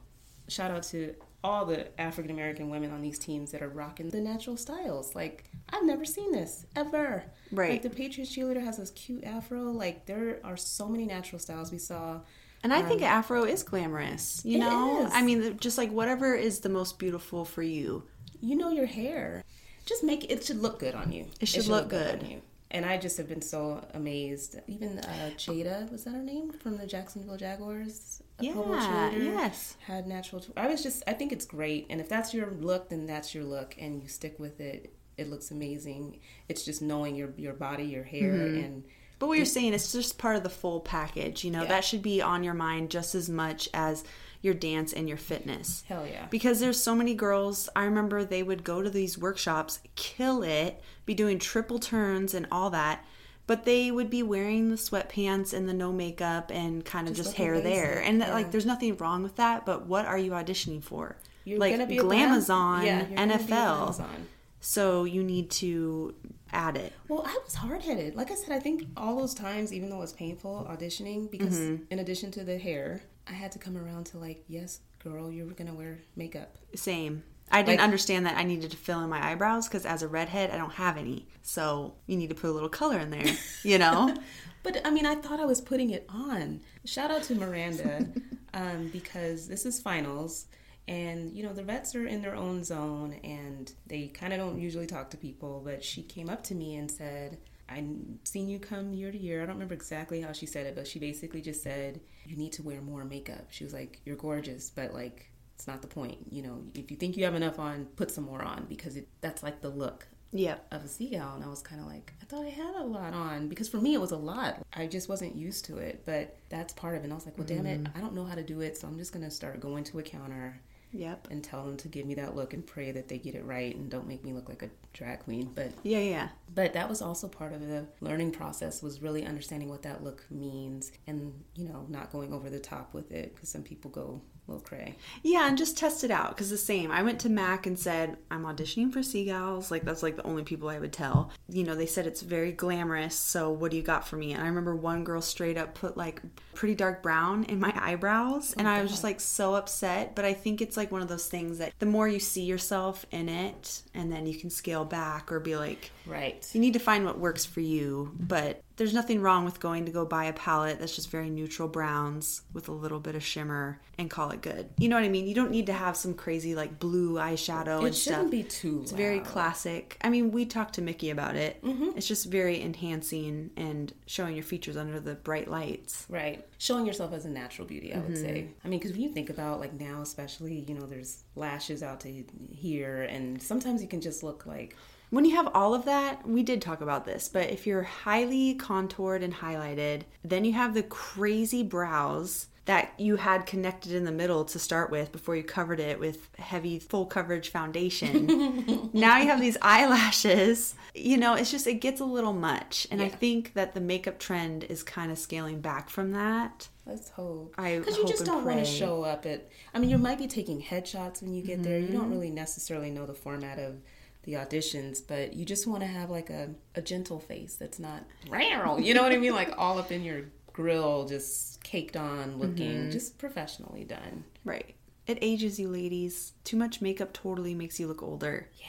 Shout out to all the African American women on these teams that are rocking the natural styles. Like I've never seen this ever. Right. Like the Patriots cheerleader has this cute afro. Like there are so many natural styles we saw. And I think Afro is glamorous. You Um, It know, is. I mean, just like whatever is the most beautiful for you. You know your hair. Just make it. It should look good on you. It should look good. on you. And I just have been so amazed. Even uh, Jada was that her name from the Jacksonville Jaguars? A Yeah, Pro Bowl cheerleader? yes. had natural. I was just. I think it's great, and if that's your look, then that's your look, and you stick with it. It looks amazing. It's just knowing your your body, your hair, Mm-hmm. and But what you're saying is just part of the full package. You know, Yeah. that should be on your mind just as much as your dance and your fitness. hell yeah. Because there's so many girls, I remember they would go to these workshops, kill it, be doing triple turns and all that, but they would be wearing the sweatpants and the no makeup and kind of Just just, hair there. And yeah. like there's nothing wrong with that, but what are you auditioning for? You're like gonna be Glamazon, yeah, you're gonna be NFL. Glamazon. So you need to add it. Well, I was hard headed. Like I said, I think all those times, even though it was painful auditioning, because Mm-hmm. in addition to the hair, I had to come around to like, yes, girl, you're gonna wear makeup. Same. I didn't Like- understand that I needed to fill in my eyebrows because as a redhead, I don't have any. So you need to put a little color in there, you know? But I mean, I thought I was putting it on. Shout out to Miranda um, because this is finals, and you know the vets are in their own zone, and they kind of don't usually talk to people. But she came up to me and said, "I've seen you come year to year." I don't remember exactly how she said it, but she basically just said, "You need to wear more makeup." She was like, "You're gorgeous, but like." It's not the point, you know. If you think you have enough on, put some more on because it, that's like the look Yep. of a Sea Gal and I was kind of like I thought I had a lot on because for me it was a lot I just wasn't used to it but that's part of it and I was like well damn it mm-hmm. I don't know how to do it so I'm just gonna start going to a counter Yep. and tell them to give me that look and pray that they get it right and don't make me look like a drag queen but Yeah, yeah. but that was also part of the learning process was really understanding what that look means and you know not going over the top with it because some people go little cray Yeah, and just test it out because the same. I went to Mac and said I'm auditioning for Sea Gals. Like that's like the only people I would tell. You know, they said it's very glamorous. So what do you got for me? And I remember one girl straight up put like pretty dark brown in my eyebrows, oh and I was just like so upset. But I think it's like one of those things that the more you see yourself in it, and then you can scale back or be like, right you need to find what works for you. But there's nothing wrong with going to go buy a palette that's just very neutral browns with a little bit of shimmer and call it good. You know what I mean? You don't need to have some crazy like blue eyeshadow it shouldn't stuff. be too it's very classic. I mean, we talked to Mickey about it. It's just very enhancing and showing your features under the bright lights. Right. Showing yourself as a natural beauty, I would Mm-hmm. say. I mean, because when you think about, like, now, especially, you know, there's lashes out to here, and sometimes you can just look like, When you have all of that, we did talk about this, but if you're highly contoured and highlighted, then you have the crazy brows that you had connected in the middle to start with before you covered it with heavy full coverage foundation. now you have these eyelashes. You know, it's just it gets a little much. And I think that the makeup trend is kind of scaling back from that. let's hope. I Because you just don't want to show up at, I mean, you might be taking headshots when you get there. You Mm-hmm. don't really necessarily know the format of the auditions, but you just want to have, like, a, a gentle face that's not, you know what I mean? Like, all up in your grill, just caked on looking, Mm-hmm. just professionally done. Right. It ages you ladies. Too much makeup totally makes you look older. Yeah.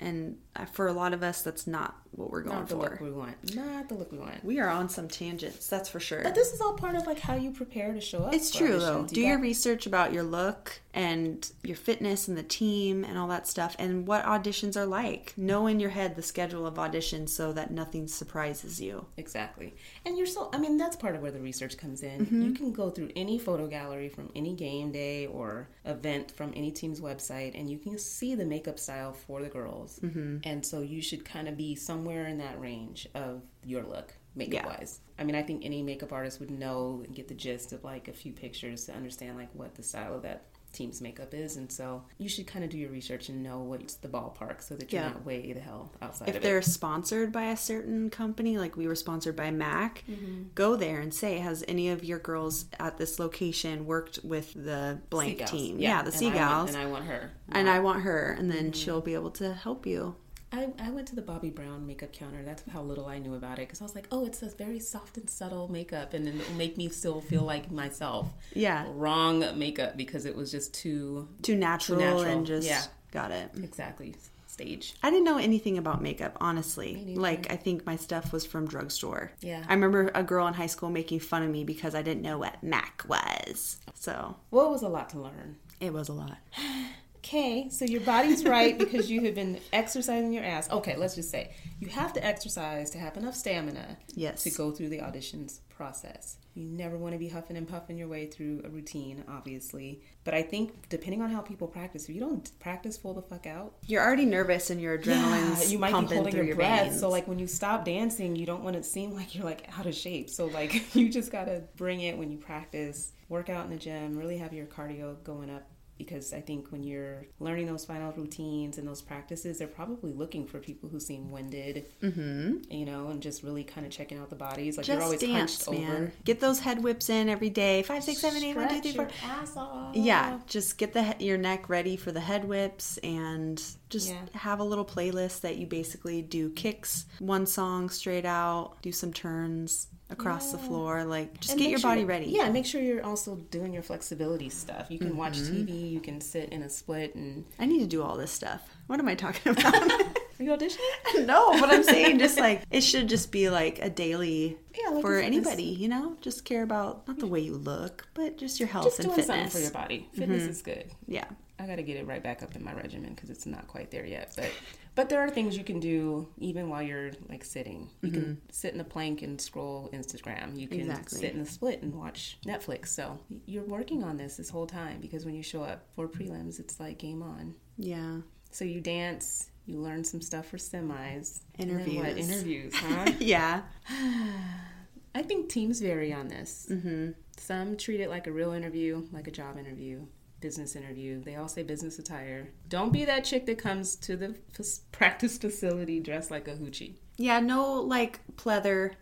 And uh, for a lot of us that's not what we're going Not the for. look we want. Not the look we want. We are on some tangents, that's for sure. But this is all part of like how you prepare to show up. It's true though. auditions. Do your research about your look and your fitness and the team and all that stuff and what auditions are like. Know in your head the schedule of auditions so that nothing surprises you. exactly, and you're so. I mean, that's part of where the research comes in. Mm-hmm. You can go through any photo gallery from any game day or event from any team's website, and you can see the makeup style for the girls. Mm-hmm. And so you should kind of be somewhere in that range of your look. Makeup wise, I mean, I think any makeup artist would know and get the gist of like a few pictures to understand like what the style of that team's makeup is, and so you should kind of do your research and know what's the ballpark so that you're Yeah. not way the hell outside If they're it. sponsored by a certain company, like we were sponsored by Mac, Mm-hmm. go there and say, has any of your girls at this location worked with the blank Sea Gals. team? Yeah, Yeah, the and I want- Seagulls. and I want her. and I want her, and Mm-hmm. then she'll be able to help you. I, I went to the Bobbi Brown makeup counter. That's how little I knew about it because I was like, oh, it's a very soft and subtle makeup, and it'll make me still feel like myself. Yeah. Wrong makeup because it was just too Too natural, natural, and just yeah. got it. exactly stage. I didn't know anything about makeup, honestly. Like, I think my stuff was from drugstore. Yeah. I remember a girl in high school making fun of me because I didn't know what MAC was. So, Well, it was a lot to learn. it was a lot. Okay, so your body's right because you have been exercising your ass. Okay, let's just say you have to exercise to have enough stamina Yes. to go through the auditions process. You never want to be huffing and puffing your way through a routine, obviously. But I think depending on how people practice, if you don't practice full the fuck out, You're already nervous and your adrenaline's you might be holding through your your breath. veins. So like when you stop dancing, you don't want to seem like you're like out of shape. So like you just gotta bring it when you practice, work out in the gym, really have your cardio going up. Because I think when you're learning those final routines and those practices, they're probably looking for people who seem winded, mm-hmm. you know, and just really kind of checking out the bodies. Like you're always dance, hunched man. over. Get those head whips in every day. Five, six, seven, eight, one, two, three, four. Stretch your ass off. Yeah, just get the your neck ready for the head whips and just Yeah. have a little playlist that you basically do kicks, one song straight out, do some turns across the floor, like just And get your sure- body ready. Yeah, make sure you're also doing your flexibility stuff. You can watch Mm-hmm. TV, you can sit in a split and I need to do all this stuff. What am I talking about? Are you auditioning? no, but I'm saying just like it should just be like a daily Yeah, like for anybody, you know? Just care about not the way you look, but just your health Just and doing fitness. something for your body. Fitness Mm-hmm. is good. Yeah. I got to get it right back up in my regimen because it's not quite there yet. But but there are things you can do even while you're like sitting. You can sit in a plank and scroll Instagram. You can Mm-hmm. Exactly. sit in a split and watch Netflix. So you're working on this this whole time because when you show up for prelims, it's like game on. Yeah. So you dance, You learn some stuff for semis. And what? Interviews. Interviews, huh? yeah. I think teams vary on this. Mm-hmm. Some treat it like a real interview, like a job interview, business interview. They all say business attire. Don't be that chick that comes to the f- practice facility dressed like a hoochie. Yeah, no like pleather,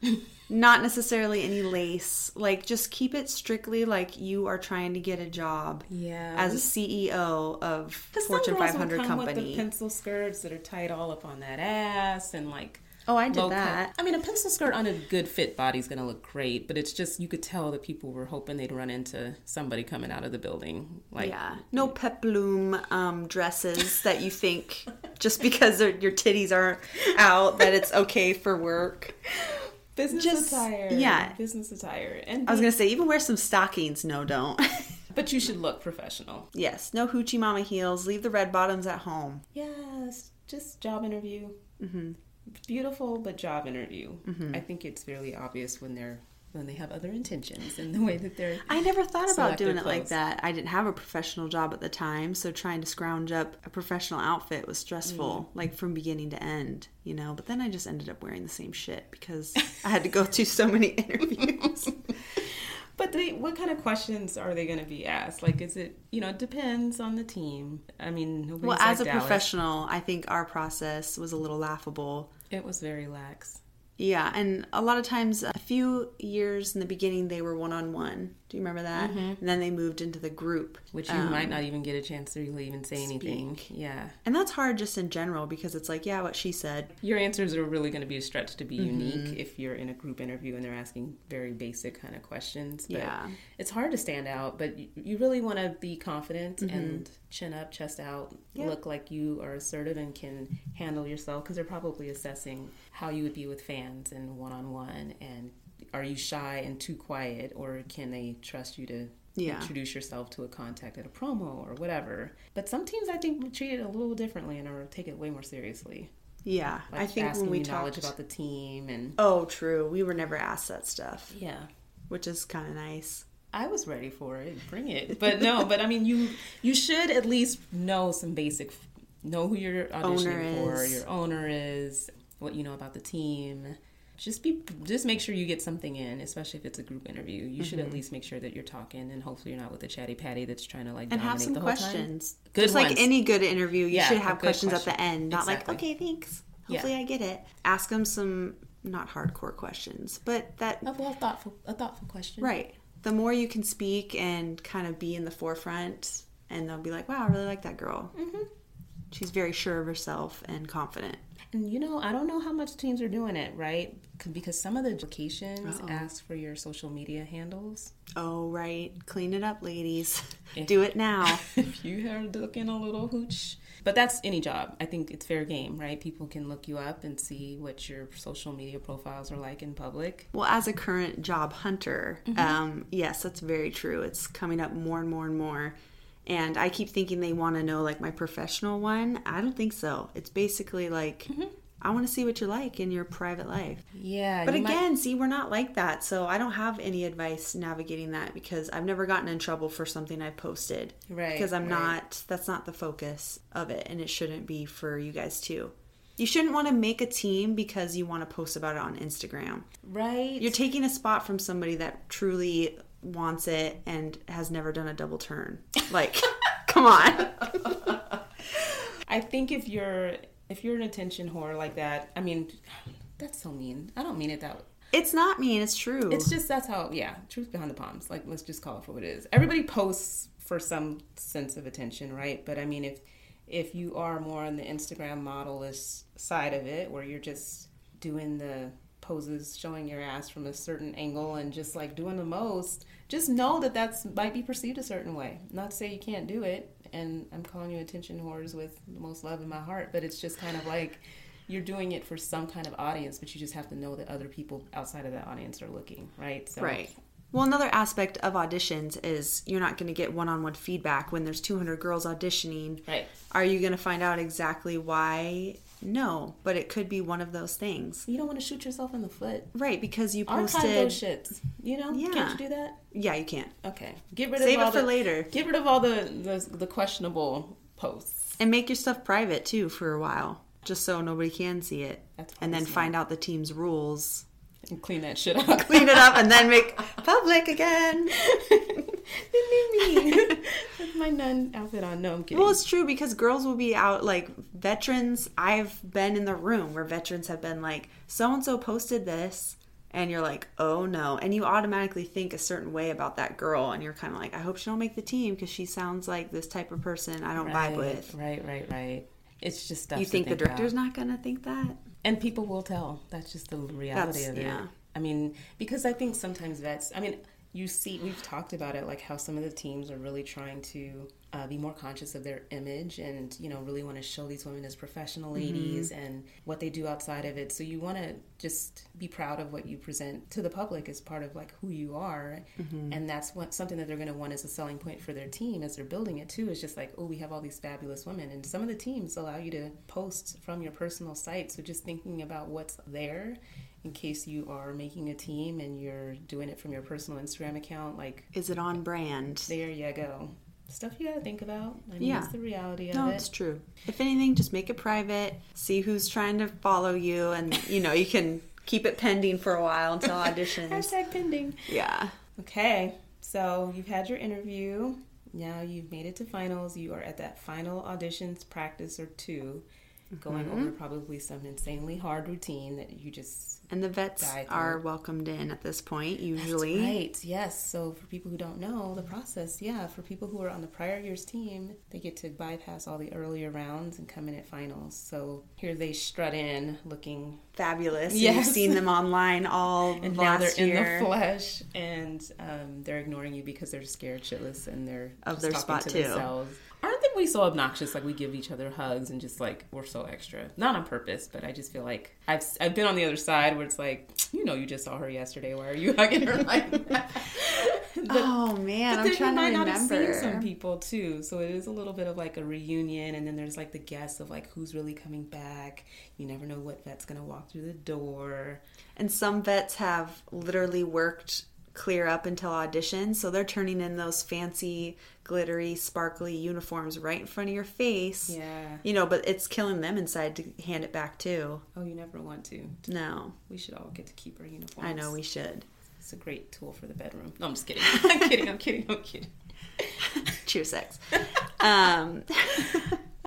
not necessarily any lace. Like just keep it strictly like you are trying to get a job Yeah. as a CEO of Fortune girls will 500 come With the company. pencil skirts that are tight all up on that ass and like. Oh, I did low cut- that. I mean, a pencil skirt on a good fit body is going to look great, but it's just you could tell that people were hoping they'd run into somebody coming out of the building. Like, yeah, no peplum um, dresses that you think just because your titties aren't out that it's okay for work. business Just- attire. yeah. business attire. And I was gonna say even wear some stockings. No, don't. but you should look professional. yes, no hoochie mama heels. Leave the red bottoms at home. Yes, just job interview. Mm-hmm. Beautiful, but job interview. Mm-hmm. I think it's really obvious when they're when they have other intentions and the way that they're. I never thought about doing it like that. I didn't have a professional job at the time, so trying to scrounge up a professional outfit was stressful, Mm. like from beginning to end, you know. But then I just ended up wearing the same shit because I had to go through so many interviews. But they, what kind of questions are they going to be asked? Like, is it you know? It depends on the team. I mean, nobody's well, like as a Dallas. professional, I think our process was a little laughable. It was very lax. Yeah, and a lot of times, a few years in the beginning, they were one on one. Do you remember that? And then they moved into the group, Mm-hmm. Which you um, might not even get a chance to really even say anything. Yeah. And that's hard just in general because it's like, yeah, what she said. Your answers are really going to be a stretch to be Mm-hmm. unique if you're in a group interview and they're asking very basic kind of questions. But Yeah. it's hard to stand out, but you, really want to be confident and chin up, chest out, Mm-hmm. Yeah. look like you are assertive and can handle yourself because they're probably assessing how you would be with fans and one on one. And are you shy and too quiet, or can they trust you to Yeah. introduce yourself to a contact at a promo or whatever? But some teams, I think, treat it a little differently and or take it way more seriously. Yeah, Like I think asking when we talked about the team and Oh, true. We were never asked that stuff, yeah. which is kind of nice. I was ready for it. Bring it. But no, but I mean you you should at least know some basic know who you're auditioning Owner for, is. your owner is, what you know about the team. Just be just make sure you get something in, especially if it's a group interview. You should at Mm-hmm. least make sure that you're talking and hopefully you're not with a chatty patty that's trying to like And have dominate some the whole time. questions. Good Just like any good interview, you Yeah, should have questions at the end. Not Exactly. like, okay, thanks. Yeah. Hopefully I get it. Ask them some not hardcore questions, but that, A well thoughtful a thoughtful question. right. The more you can speak and kind of be in the forefront, and they'll be like, wow, I really like that girl. Mm-hmm. She's very sure of herself and confident. And you know, I don't know how much teams are doing it, right? Because some of the applications ask for your social media handles. Oh, right. Clean it up, ladies. If- Do it now. if you are looking a little hooch. But that's any job. I think it's fair game, right? People can look you up and see what your social media profiles are like in public. Well, as a current job hunter, um, yes, that's very true. It's coming up more and more and more. And I keep thinking they want to know like my professional one. I don't think so. It's basically like mm-hmm. I want to see what you're like in your private life. Yeah. But you might- again, see, we're not like that. So I don't have any advice navigating that because I've never gotten in trouble for something I posted. Right, Because I'm right. not, that's not the focus of it. And it shouldn't be for you guys too. You shouldn't want to make a team because you want to post about it on Instagram. right? You're taking a spot from somebody that truly wants it and has never done a double turn. Like, come on. I think if you're if you're an attention whore like that, I mean, that's so mean. I don't mean it that It's not mean, it's true. It's just that's how yeah, truth behind the poms. Like let's just call it for what it is. Everybody posts for some sense of attention, right? But I mean if if you are more on the Instagram modelless side of it where you're just doing the poses showing your ass from a certain angle and just like doing the most just know that that's might be perceived a certain way not to say you can't do it and i'm calling you attention whores with the most love in my heart but it's just kind of like you're doing it for some kind of audience but you just have to know that other people outside of that audience are looking right so Right. Well, another aspect of auditions is you're not going to get one on one feedback when there's 200 girls auditioning. right Are you going to find out exactly why? No, but it could be one of those things. you don't want to shoot yourself in the foot Right, because you posted archive those shits you know Yeah. can't you do that Yeah, you can't. okay get rid Save of all it for the, later. get rid of all the the, the questionable posts. And make your stuff private too for a while, just so nobody can see it. That's and then find out the team's rules. And clean that shit up. Clean it up and then make public again. With my nun outfit on. No, I'm kidding. Well, it's true because girls will be out like veterans. I've been in the room where veterans have been like, so and so posted this, and you're like, oh no, and you automatically think a certain way about that girl, and you're kind of like, I hope she don't make the team because she sounds like this type of person I don't right, vibe with. Right, right, right. It's just stuff. You to think the director's about. not gonna think that? and people will tell. That's just the reality That's- of it. yeah. I mean, because I think sometimes vets. I mean, you see, we've talked about it, like how some of the teams are really trying to uh, be more conscious of their image, and you know, really want to show these women as professional Mm-hmm. ladies and what they do outside of it. So you want to just be proud of what you present to the public as part of like who you are, Mm-hmm. and that's what something that they're going to want as a selling point for their team as they're building it too. Is just like, oh, we have all these fabulous women, and some of the teams allow you to post from your personal site. So just thinking about what's there in case you are making a team and you're doing it from your personal Instagram account, like Is it on brand? there you go. Stuff you gotta think about. I mean, Yeah. it's the reality of No, it. it's true. If anything, just make it private. See who's trying to follow you, and you know you can keep it pending for a while until auditions. Hashtag pending. yeah. Okay, so you've had your interview. Now you've made it to finals. You are at that final auditions practice or two, going Mm-hmm. over probably some insanely hard routine that you just And the vets are welcomed in at this point, usually. Right, yes. So for people who don't know the process, yeah, for people who are on the prior year's team, they get to bypass all the earlier rounds and come in at finals. So here they strut in looking Fabulous. And Yes. You've seen them online all and now they're in year. the flesh and um, they're ignoring you because they're scared shitless and they're Of their spot, to too. themselves. We so obnoxious like we give each other hugs and just like we're so extra. Not on purpose, but I just feel like I've I've been on the other side where it's like, you know, you just saw her yesterday. Why are you hugging her like that? But- oh man, I'm trying to not have seen remember. some people too, so it is a little bit of like a reunion, and then there's like the guess of like who's really coming back. You never know what vet's gonna walk through the door. And some vets have literally worked clear up until audition, so they're turning in those fancy, glittery, sparkly uniforms right in front of your face. Yeah. You know, but it's killing them inside to hand it back too. Oh, you never want to. No, We should all get to keep our uniforms. I know we should. It's a great tool for the bedroom. No, I'm just kidding. I'm kidding. I'm kidding. I'm kidding. Cheer sex. um,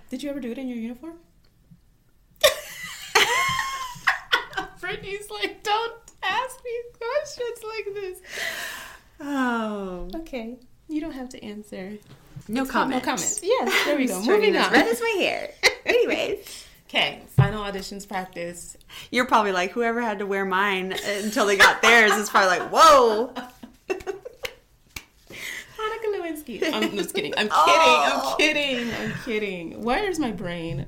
Did you ever do it in your uniform? Brittany's like, don't ask me questions like this. oh, Okay, you don't have to answer. no comments. No comment. comments. Yes, there we go. Turning Moving as on. red as my hair. Anyways. Okay, final auditions practice. You're probably like, whoever had to wear mine until they got theirs is probably like, whoa. Monica Lewinsky. I'm just kidding. I'm kidding. Oh. I'm kidding. I'm kidding. Where's my brain?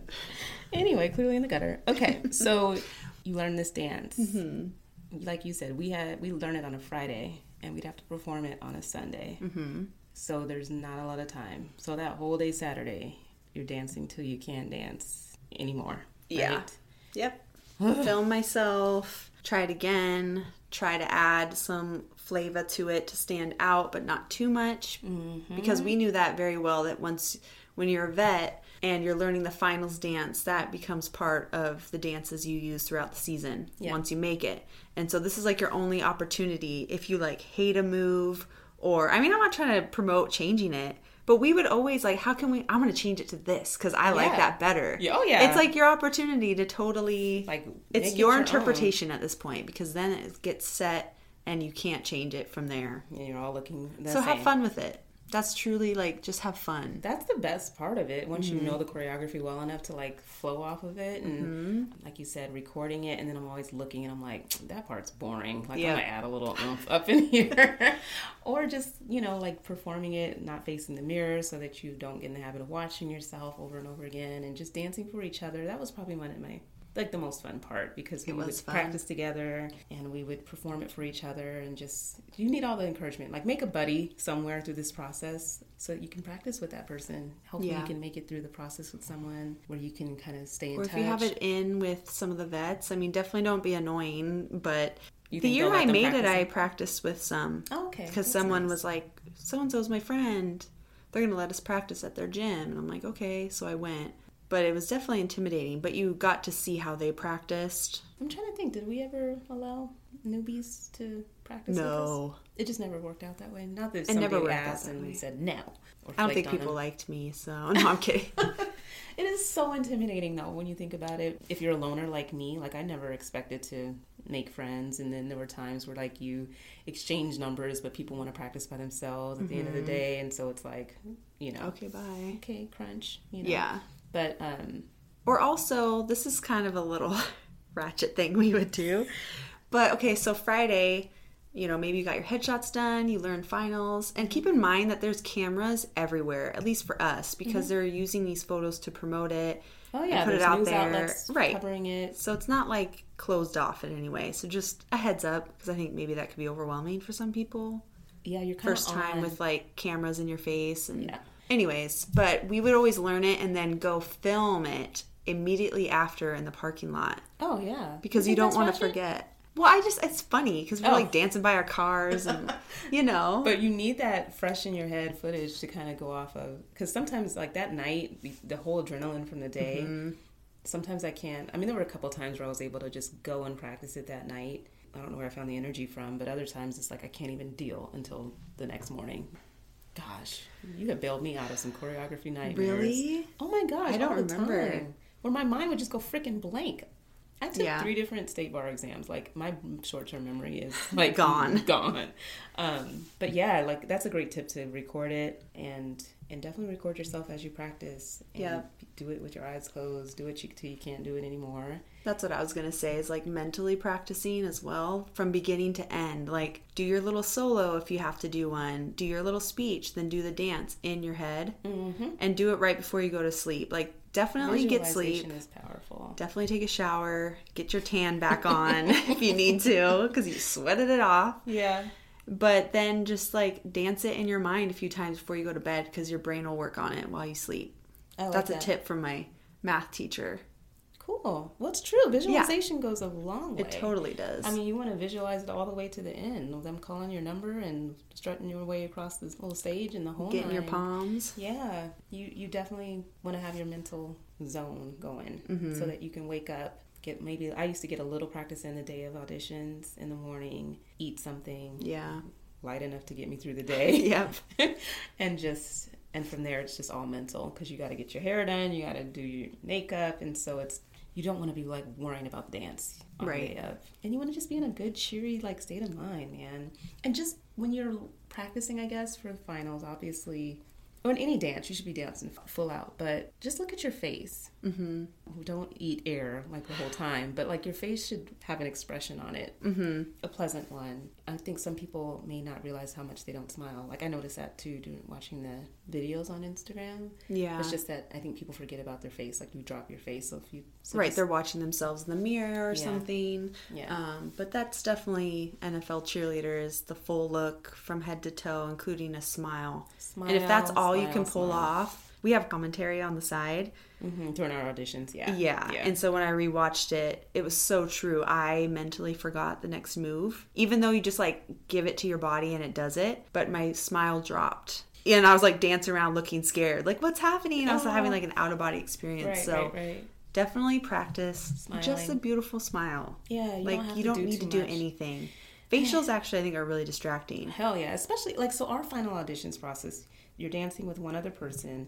Anyway, clearly in the gutter. Okay, so you learn this dance. Mm-hmm. Like you said, we had we learn it on a Friday, and we'd have to perform it on a Sunday. Mm-hmm. So there's not a lot of time. So that whole day Saturday, you're dancing till you can't dance anymore. Yeah. right? Yep. Film myself, try it again, try to add some flavor to it to stand out, but not too much. Mm-hmm. Because we knew that very well that once, when you're a vet and you're learning the finals dance, that becomes part of the dances you use throughout the season Yeah. once you make it. And so this is like your only opportunity if you like hate a move or, I mean, I'm not trying to promote changing it. But we would always like, how can we? I'm going to change it to this because I like Yeah. that better. Yeah, oh, yeah. It's like your opportunity to totally Like, it's your your interpretation at this point because then it gets set and you can't change it from there. And you're all looking the so same. have fun with it. That's truly like just have fun. That's the best part of it. Once Mm-hmm. you know the choreography well enough to like flow off of it, and Mm-hmm. like you said, recording it, and then I'm always looking and I'm like, that part's boring. Like Yeah. I'm gonna add a little oomph up in here, or just you know like performing it, not facing the mirror, so that you don't get in the habit of watching yourself over and over again, and just dancing for each other. That was probably one of my like the most fun part because we would fun. practice together and we would perform it for each other and just you need all the encouragement like make a buddy somewhere through this process so that you can practice with that person hopefully Yeah. you can make it through the process with someone where you can kind of stay in Or touch if you have it in with some of the vets, I mean, definitely don't be annoying. But You the year I made it, I practiced with some oh, okay because someone nice. was like, "So and so's my friend." they're going to let us practice at their gym. And I'm like, okay. So I went. But it was definitely intimidating. But you got to see how they practiced. I'm trying to think. Did we ever allow newbies to practice? No. it just never worked out that way. Not that It somebody never asked and we said no. I don't think people them. liked me. So, no, I'm kidding. It is so intimidating though when you think about it. If you're a loner like me, like I never expected to make friends and then there were times where like you exchange numbers but people want to practice by themselves at the end of the mm-hmm. day and so it's like, you know, okay, bye. okay, crunch, you know. Yeah. But um Or also, this is kind of a little ratchet thing we would do. But okay, so Friday, you know, maybe you got your headshots done, you learn finals, and keep in mind that there's cameras everywhere, at least for us, because they're using these photos to promote it. oh yeah, put it out there. Right. covering it. So it's not like closed off in any way. So just a heads up, because I think maybe that could be overwhelming for some people. Yeah, you're First of time with like cameras in your face and Yeah. Anyways, but we would always learn it and then go film it immediately after in the parking lot Oh yeah. because you, think don't want to ratchet? forget. Well, I just it's funny because we're Oh. like dancing by our cars and you know. But you need that fresh in your head footage to kind of go off of because sometimes like that night, the- the whole adrenaline from the day. Mm-hmm. Sometimes I can't. I mean, there were a couple times where I was able to just go and practice it that night. I don't know where I found the energy from, but other times it's like I can't even deal until the next morning. Gosh, you have bailed me out of some choreography nightmares. Really? Oh my gosh, I don't remember. time. Where my mind would just go freaking blank. I took Yeah. three different state bar exams. Like my short-term memory is like Gone. gone. Um, but yeah, like that's a great tip to record it and and definitely record yourself as you practice. And Yep. Do it with your eyes closed. Do it till you can't do it anymore. That's what I was gonna say is like mentally practicing as well from beginning to end. Like do your little solo if you have to do one. Do your little speech, then do the dance in your head, Mm-hmm. and do it right before you go to sleep. Like definitely get sleep. Is powerful. Definitely take a shower, get your tan back on if you need to, because you sweated it off. Yeah. But then just like dance it in your mind a few times before you go to bed because your brain will work on it while you sleep. Like That's a tip from my math teacher. Cool. Well, it's true. Visualization goes a long way. It totally does. I mean, you want to visualize it all the way to the end. Them calling your number and strutting your way across this little stage and the whole getting your poms. Yeah, you you definitely want to have your mental zone going Mm-hmm. so that you can wake up. Get maybe I used to get a little practice in the day of auditions in the morning. Eat something Yeah. light enough to get me through the day. Yep. and just and from there it's just all mental because you got to get your hair done, you got to do your makeup, and so it's you don't want to be like worrying about the dance Right. and you want to just be in a good cheery like state of mind, man. And just when you're practicing, I guess for the finals, obviously. Or in any dance, you should be dancing full out. But just look at your face. Mm-hmm. Don't eat air like the whole time. But like your face should have an expression on it Mm-hmm. a pleasant one. I think some people may not realize how much they don't smile. Like I noticed that too during watching the videos on Instagram. Yeah. It's just that I think people forget about their face. Like you drop your face, so if you so right, just- they're watching themselves in the mirror or Yeah. something. Yeah. Um, but that's definitely NFL cheerleaders, the full look from head to toe, including a smile. Smile, and if that's Smile, all you can pull off, we have commentary on the side. Mhm, during our auditions. Yeah, Yeah. And so when I rewatched it, it was so true. I mentally forgot the next move, even though you just like give it to your body and it does it. But my smile dropped. And I was like dancing around looking scared. Like, what's happening? I was Aw. having like an out of body experience. right, so right, right. definitely practice just a beautiful smile. Yeah, you like don't you don't do need to too do much. anything. Facials actually I think are really distracting. Hell yeah, especially like so our final auditions process, you're dancing with one other person.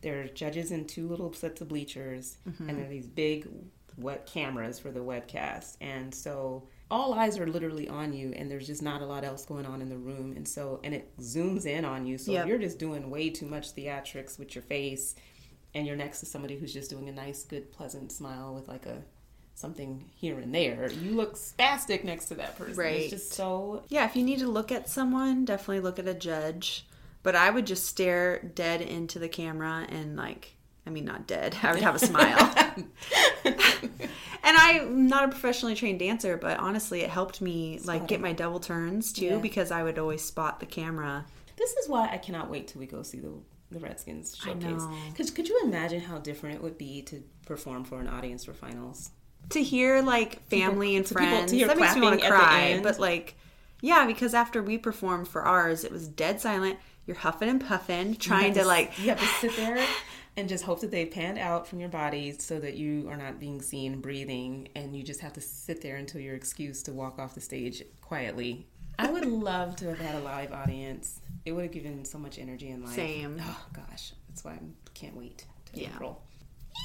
There are judges in two little sets of bleachers mm-hmm. and there are these big wet cameras for the webcast. And so all eyes are literally on you and there's just not a lot else going on in the room and so and it zooms in on you. So Yep. you're just doing way too much theatrics with your face and you're next to somebody who's just doing a nice, good, pleasant smile with like a something here and there. You look spastic next to that person. Right. It's just so Yeah, if you need to look at someone, definitely look at a judge. But I would just stare dead into the camera and like I mean not dead. I would have a smile. and I'm not a professionally trained dancer, but honestly it helped me like get my double turns too Yeah. because I would always spot the camera. This is why I cannot wait till we go see the the Redskins showcase. Because could you imagine how different it would be to perform for an audience for finals? to hear like family and people- friends to hear that makes me want to clapping at the cry end. but like yeah because after we performed for ours it was dead silent you're huffing and puffing, trying have to like you have to sit there and just hope that they pan out from your body so that you are not being seen breathing and you just have to sit there until you're excused to walk off the stage quietly i would love to have had a live audience it would have given so much energy and life Same. oh gosh that's why i can't wait to Yeah. april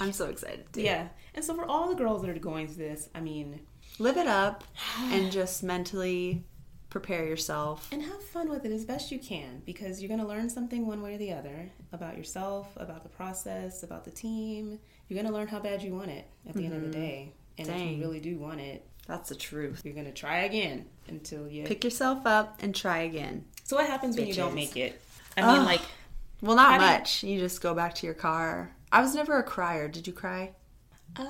I'm so excited. Too. yeah and so for all the girls that are going through this i mean Live it up and just mentally prepare yourself. and have fun with it as best you can because you're going to learn something one way or the other about yourself, about the process, about the team. You're going to learn how bad you want it at the end of the day. And if you really do want it, That's the truth. you're going to try again until you. Pick yourself up and try again. so, what happens when you don't make it? I mean, Ugh. like, Well, not How do you- much. You, just go back to your car. I was never a crier. Did you cry? uh,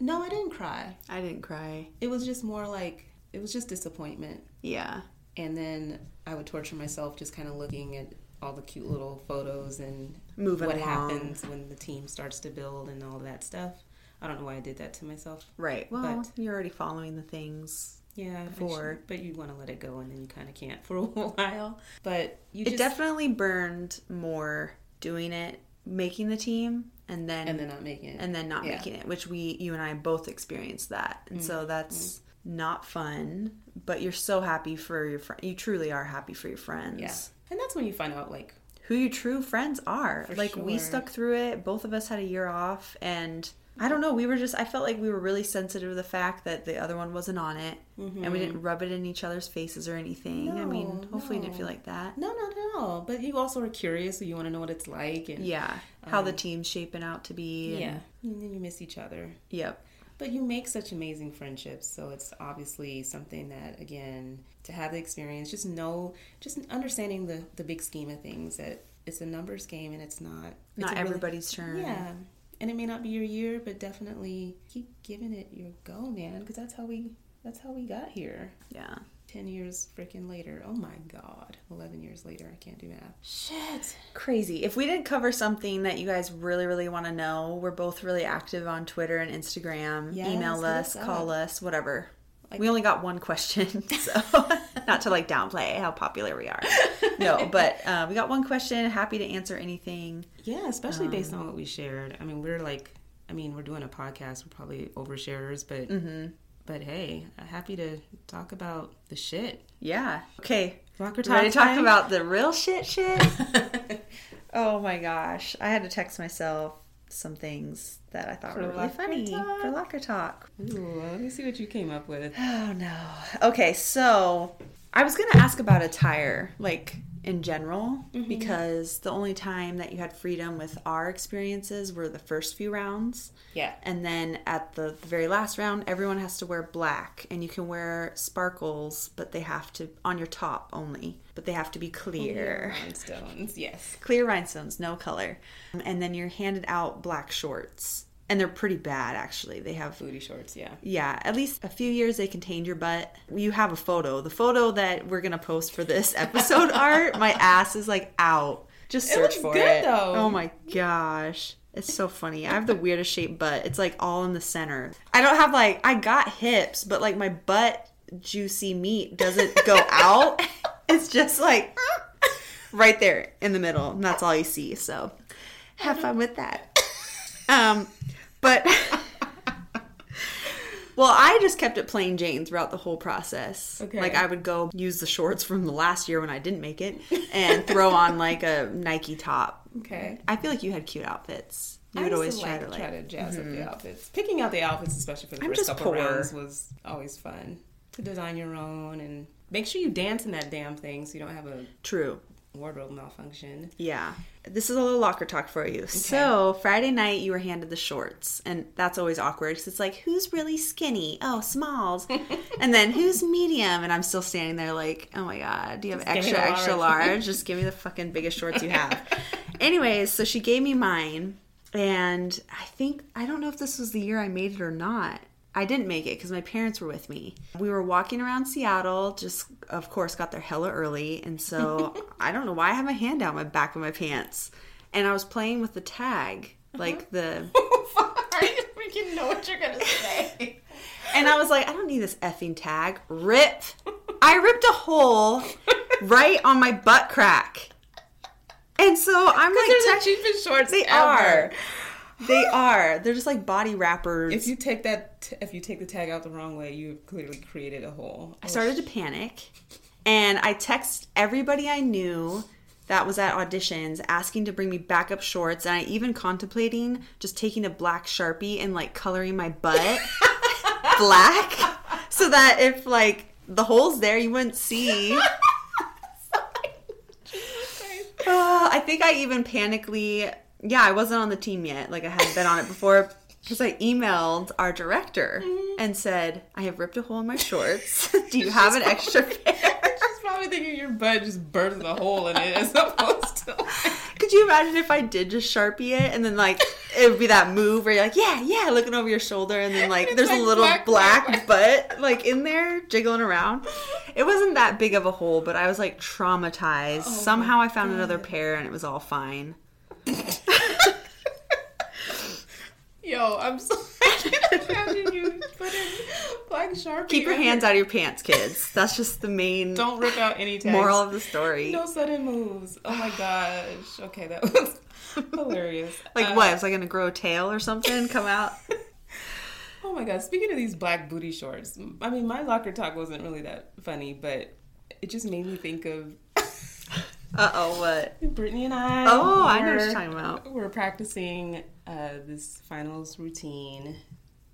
no, I didn't cry. I didn't cry. It was just more like, it was just disappointment. Yeah. And then I would torture myself just kind of looking at all the cute little photos and Moving what along. happens when the team starts to build and all that stuff. I don't know why I did that to myself. Right. Well, But- you're already following the things. Yeah, Before. should- but you want to let it go and then you kind of can't for a while. But you It just definitely burned more doing it, making the team, and then and then not making it. and then not Yeah. making it, which we you and I both experienced that, and mm. so that's mm. Not fun. But you're so happy for your friend. You truly are happy for your friends. yeah, and that's when you find out like who your true friends are. Like we stuck through it. Both of us had a year off and I don't know, we were just I felt like we were really sensitive to the fact that the other one wasn't on it and we didn't rub it in each other's faces or anything. I mean, Mm-hmm. No, hopefully you didn't feel like that. no, not at all. But you also are curious, so you want to know what it's like and Yeah. How the team's shaping out to be. and- yeah, and then you miss each other. Yep. But you make such amazing friendships, so it's obviously something that again to have the experience, just know, just understanding the the big scheme of things that it's a numbers game and it's not it's Not really- everybody's turn. Yeah. And it may not be your year, but definitely keep giving it your go, man, because that's how we that's how we got here. Yeah. 10 years freaking later. Oh my god. 11 years later. I can't do math. Shit. Crazy. If we did cover something that you guys really, really want to know, we're both really active on Twitter and Instagram. Yes, Email us, us call up. us, whatever. Like- we only got one question, so not to like downplay how popular we are. No, but uh, we got one question. Happy to answer anything. Yeah, especially based on what we shared. I mean, we're like, I mean, we're doing a podcast. We're probably oversharers, but but hey, happy to talk about the shit. Yeah. Okay. Rocker Ready to talk talk about the real shit shit? oh my gosh. I had to text myself some things that I thought For were really funny talk? for locker talk. Ooh, let me see what you came up with. Oh no. Okay, so I was gonna ask about attire, like in general, mm-hmm. because the only time that you had freedom with our experiences were the first few rounds. Yeah. And then at the, the very last round, everyone has to wear black, and you can wear sparkles, but they have to on your top only, but they have to be clear. Rhinestones. Yes. Clear rhinestones, no color. Um, and then you're handed out black shorts, and they're pretty bad actually. They have Booty shorts. Yeah. yeah, at least a few years they contained your butt. You have a photo. The photo that we're gonna post for this episode art, my ass is like out. Just It search looks for good, it. though. Oh my gosh. It's so funny. I have the weirdest shaped butt. It's like all in the center. I don't have like I got hips, but like my butt juicy meat doesn't go out. It's just like right there in the middle. And that's all you see. So have fun with that. Um but Well, I just kept it plain Jane throughout the whole process. Okay. Like I would go use the shorts from the last year when I didn't make it and throw on like a Nike top. Okay. I feel like you had cute outfits. You I would always to try like, to like try to jazz up the mm-hmm. outfits. Picking out the outfits, especially for the I'm first couple poor. rounds, was always fun. To design your own and make sure you dance in that damn thing so you don't have a True. Wardrobe malfunction. Yeah. This is a little locker talk for you. So, Friday night you were handed the shorts, and that's always awkward because it's like, who's really skinny? Oh, smalls. and then who's medium? And I'm still standing there like, oh my God, do you have Just extra, the extra large. large? Just give me the fucking biggest shorts you have. Anyways, so she gave me mine, and I think, I don't know if this was the year I made it or not. I didn't make it because my parents were with me. We were walking around Seattle, just of course got there hella early, and so I don't know why I have my hand down my back of my pants, and I was playing with the tag, uh-huh. like the, I freaking know what you're gonna say. and I was like, I don't need this effing tag. Rip! I ripped a hole right on my butt crack. And so I'm like, They're the cheapest shorts they ever. are. They are. They're just like body wrappers. If you take that, if you take the tag out the wrong way, you've clearly created a hole. I started to panic and I text everybody I knew that was at auditions asking to bring me backup shorts and I even contemplating just taking a black Sharpie and like coloring my butt black so that if like the hole's there you wouldn't see. Uh, I think I even panically, yeah, I wasn't on the team yet. Like I hadn't been on it before because I emailed our director mm-hmm. and said, I have ripped a hole in my shorts. Do you have an extra pair? She's probably thinking your butt just burns a hole in it as opposed to. Could you imagine if I did just Sharpie it and then like it would be that move where you're like, yeah, yeah, looking over your shoulder and then like there's like a little black, black, black, butt like in there jiggling around. It wasn't that big of a hole, but I was like traumatized. Oh Somehow I found another pair and it was all fine. Yo, I'm so. Imagine you put in black sharpie. Keep your hands out of your pants, kids. That's just the main Don't rip out any tags. moral of the story. No sudden moves. Oh my gosh. Okay, that was hilarious. Like Uh, what? Was I gonna grow a tail or something? Come out? Oh my god. Speaking of these black booty shorts, I mean, my locker talk wasn't really that funny, but it just made me think of Uh oh, what? Brittany and I. Oh, I know what were- you're talking about. We're practicing uh, this finals routine.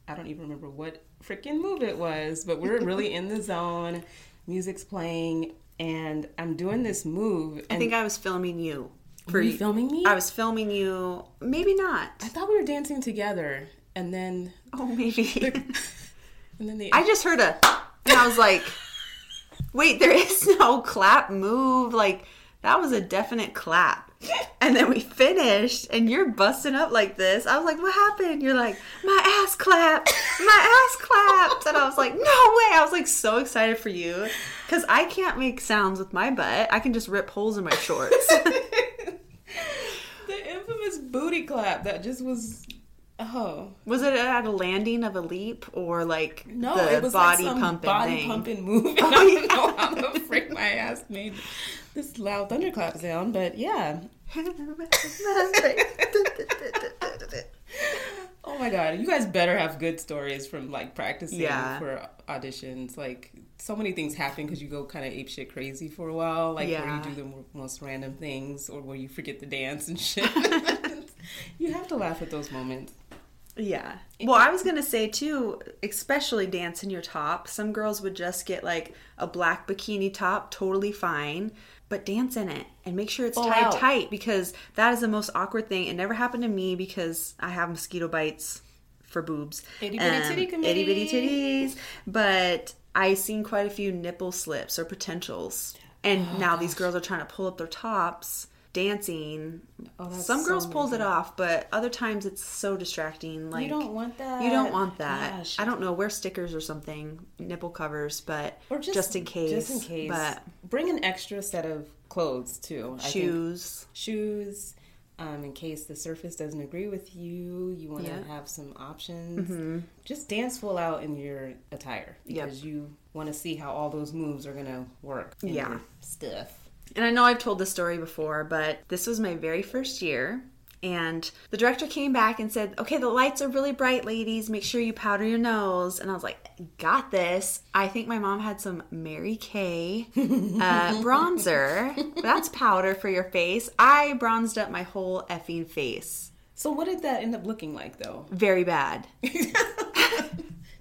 I don't even remember what freaking move it was, but we're really in the zone. Music's playing, and I'm doing this move. And I think I was filming you. were you filming me? I was filming you. Maybe not. I thought we were dancing together, and then Oh, maybe. and then the I just heard a, and I was like, wait, there is no clap move. Like, that was a definite clap. And then we finished, and you're busting up like this. I was like, what happened? You're like, my ass clapped. My ass clapped. And I was like, no way. I was like so excited for you because I can't make sounds with my butt. I can just rip holes in my shorts. the infamous booty clap that just was oh. Was it at a landing of a leap or like no the it was body like some pumping body thing? pumping move and Oh, I don't yeah. know how the frick my ass made this loud thunderclap sound but yeah. Oh my god. You guys better have good stories from like practicing Yeah. for auditions. Like so many things happen because you go kind of ape shit crazy for a while like where you do the most random things or where you forget the dance and shit. You have to laugh at those moments Yeah. Well, I was gonna say too, especially dance in your top. Some girls would just get like a black bikini top, totally fine, but dance in it and make sure it's Full tied out. tight because that is the most awkward thing. It never happened to me because I have mosquito bites for boobs, Itty bitty titty itty bitty titties. But I seen quite a few nipple slips or potentials, and Oh, now these girls are trying to pull up their tops. Dancing, Oh, some girls so pulled it off, but other times it's so distracting. Like you don't want that. you don't want that. Gosh. I don't know. Wear stickers or something, nipple covers, but Or just, in case. Just in case. But bring an extra set of clothes too. I think shoes. shoes. Um, in case the surface doesn't agree with you, you want to Yeah. have some options. Just dance full out in your attire Yep. because you want to see how all those moves are gonna work. in Yeah. your stuff. And I know I've told this story before, but this was my very first year. And the director came back and said, Okay, the lights are really bright, ladies. Make sure you powder your nose. And I was like, Got this. I think my mom had some Mary Kay uh, bronzer. That's powder for your face. I bronzed up my whole effing face. So what did that end up looking like though? Very bad.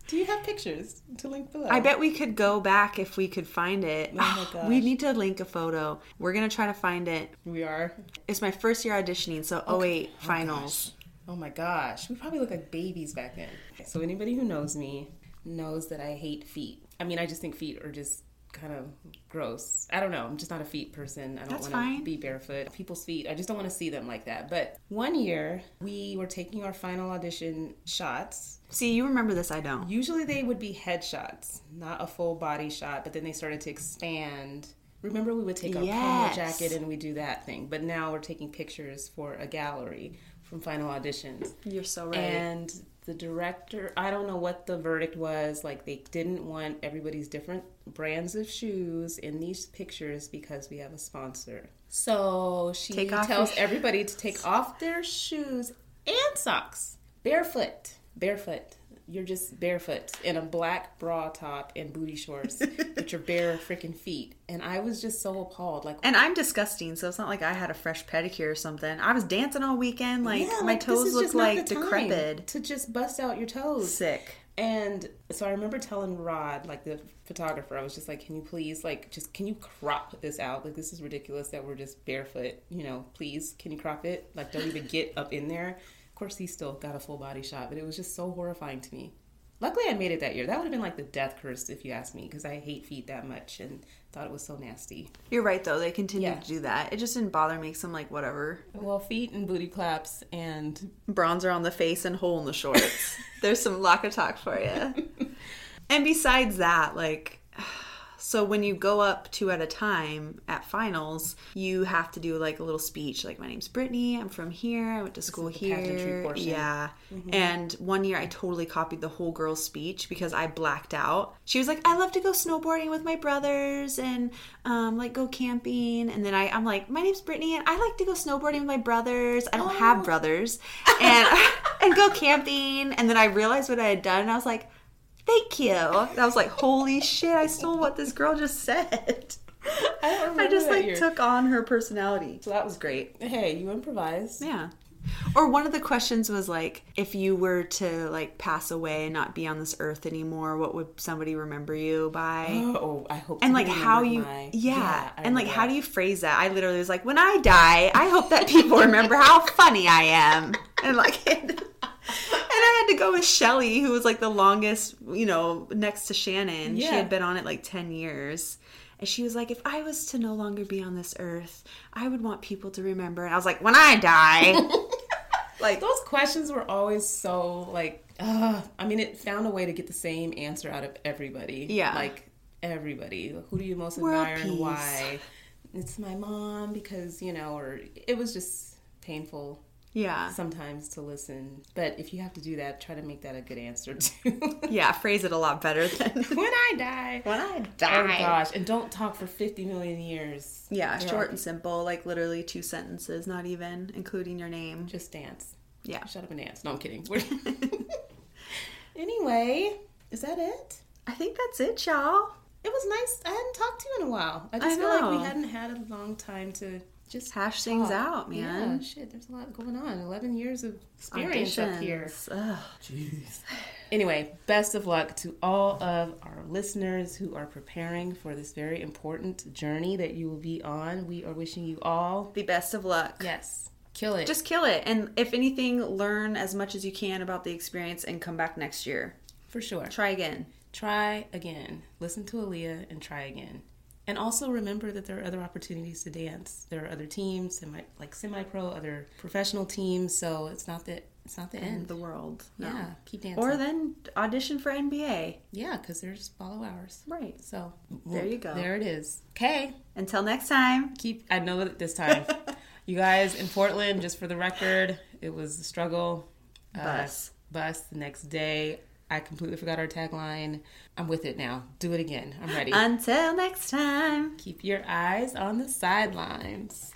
Do you have pictures to link below? I bet we could go back if we could find it. Oh my We need to link a photo. We're gonna try to find it. we are. It's my first year auditioning, so 08 finals. Oh my gosh, we probably look like babies back then. So anybody who knows me knows that I hate feet. I mean, I just think feet are just kind of gross. I don't know. I'm just not a feet person. I don't want to be barefoot. People's feet, I just don't want to see them like that. But one year, we were taking our final audition shots. See, you remember this, I don't. Usually they would be headshots, not a full body shot, but then they started to expand. Remember, we would take our Yes. jacket and we do that thing, but now we're taking pictures for a gallery from final auditions. You're so right. And the director, I don't know what the verdict was. Like they didn't want everybody's different brands of shoes in these pictures because we have a sponsor. So she tells everybody to take off their shoes and socks, barefoot, barefoot. You're just barefoot in a black bra top and booty shorts with your bare freaking feet. And I was just so appalled. Like, And I'm disgusting, so it's not like I had a fresh pedicure or something. I was dancing all weekend, like yeah, my like, toes look like decrepit. To just bust out your toes. Sick. And so I remember telling Rod, like the photographer, I was just like, "Can you please, like, just can you crop this out? Like, this is ridiculous that we're just barefoot. You know, please, can you crop it? Like, don't even get up in there." Of course, he still got a full body shot, but it was just so horrifying to me. Luckily, I made it that year. That would have been like the death curse if you asked me, because I hate feet that much and thought it was so nasty. You're right though. They continue Yeah. to do that. It just didn't bother me. 'cause I'm like, whatever. Well, feet and booty claps and Bronzer on the face and hole in the shorts. There's some locker talk for you. and besides that, like, so when you go up two at a time at finals, you have to do like a little speech, like, my name's Brittany. I'm from here. I went to school here. portion. Yeah. And one year I totally copied the whole girl's speech because I blacked out. She was like, I love to go snowboarding with my brothers and um, like go camping. And then I, I'm like, my name's Brittany and I like to go snowboarding with my brothers. I don't have brothers. And, and go camping. And then I realized what I had done and I was like, thank you. And I was like, holy shit, I stole what this girl just said. I I just like year. took on her personality. So that was great. Hey, you improvised. Yeah. Or one of the questions was like, if you were to like pass away and not be on this earth anymore, what would somebody remember you by? Oh, I hope. And like how you, by- yeah, I and like how do you phrase that? I literally was like, when I die, I hope that people remember how funny I am, and like, had to go with Shelly, who was like the longest, you know, next to Shannon. She had been on it like ten years. And she was like, if I was to no longer be on this earth, I would want people to remember. And I was like, when I die. like, Those questions were always so like. Uh, I mean, it found a way to get the same answer out of everybody. Yeah. like everybody. Who do you most World admire peace. and why? It's my mom because you know, or it was just painful yeah. sometimes to listen. But if you have to do that, try to make that a good answer too. Yeah, phrase it a lot better than when I die. when I oh, die Oh gosh, and don't talk for 50 million years. Yeah, short and simple, like literally two sentences, not even including your name. Just dance. Yeah. Shut up and dance. No, I'm kidding. anyway, is that it? I think that's it, y'all. It was nice. I hadn't talked to you in a while. I I just feel like we hadn't had a long time to just Hash things talk. out, man. Yeah, shit. There's a lot going on. 11 years of experience up here. Auditions. Ugh. Jeez. Anyway, best of luck to all of our listeners who are preparing for this very important journey that you will be on. We are wishing you all The best of luck. yes, kill it. Just kill it. And if anything, learn as much as you can about the experience and come back next year. for sure. Try again. Try again. Listen to Aaliyah and try again. And also remember that there are other opportunities to dance. There are other teams, semi, like semi-pro, other professional teams. So it's not that it's not the End end. the world. No. Yeah, keep dancing. Or then audition for NBA. yeah, because there's follow hours. Right. So There you go. There it is. Okay. Until next time. Keep. I know that this time, you guys in Portland. Just for the record, it was a struggle. Uh, Bus. bus the next day. I completely forgot our tagline. I'm with it now. Do it again. I'm ready. Until next time. Keep your eyes on the sidelines.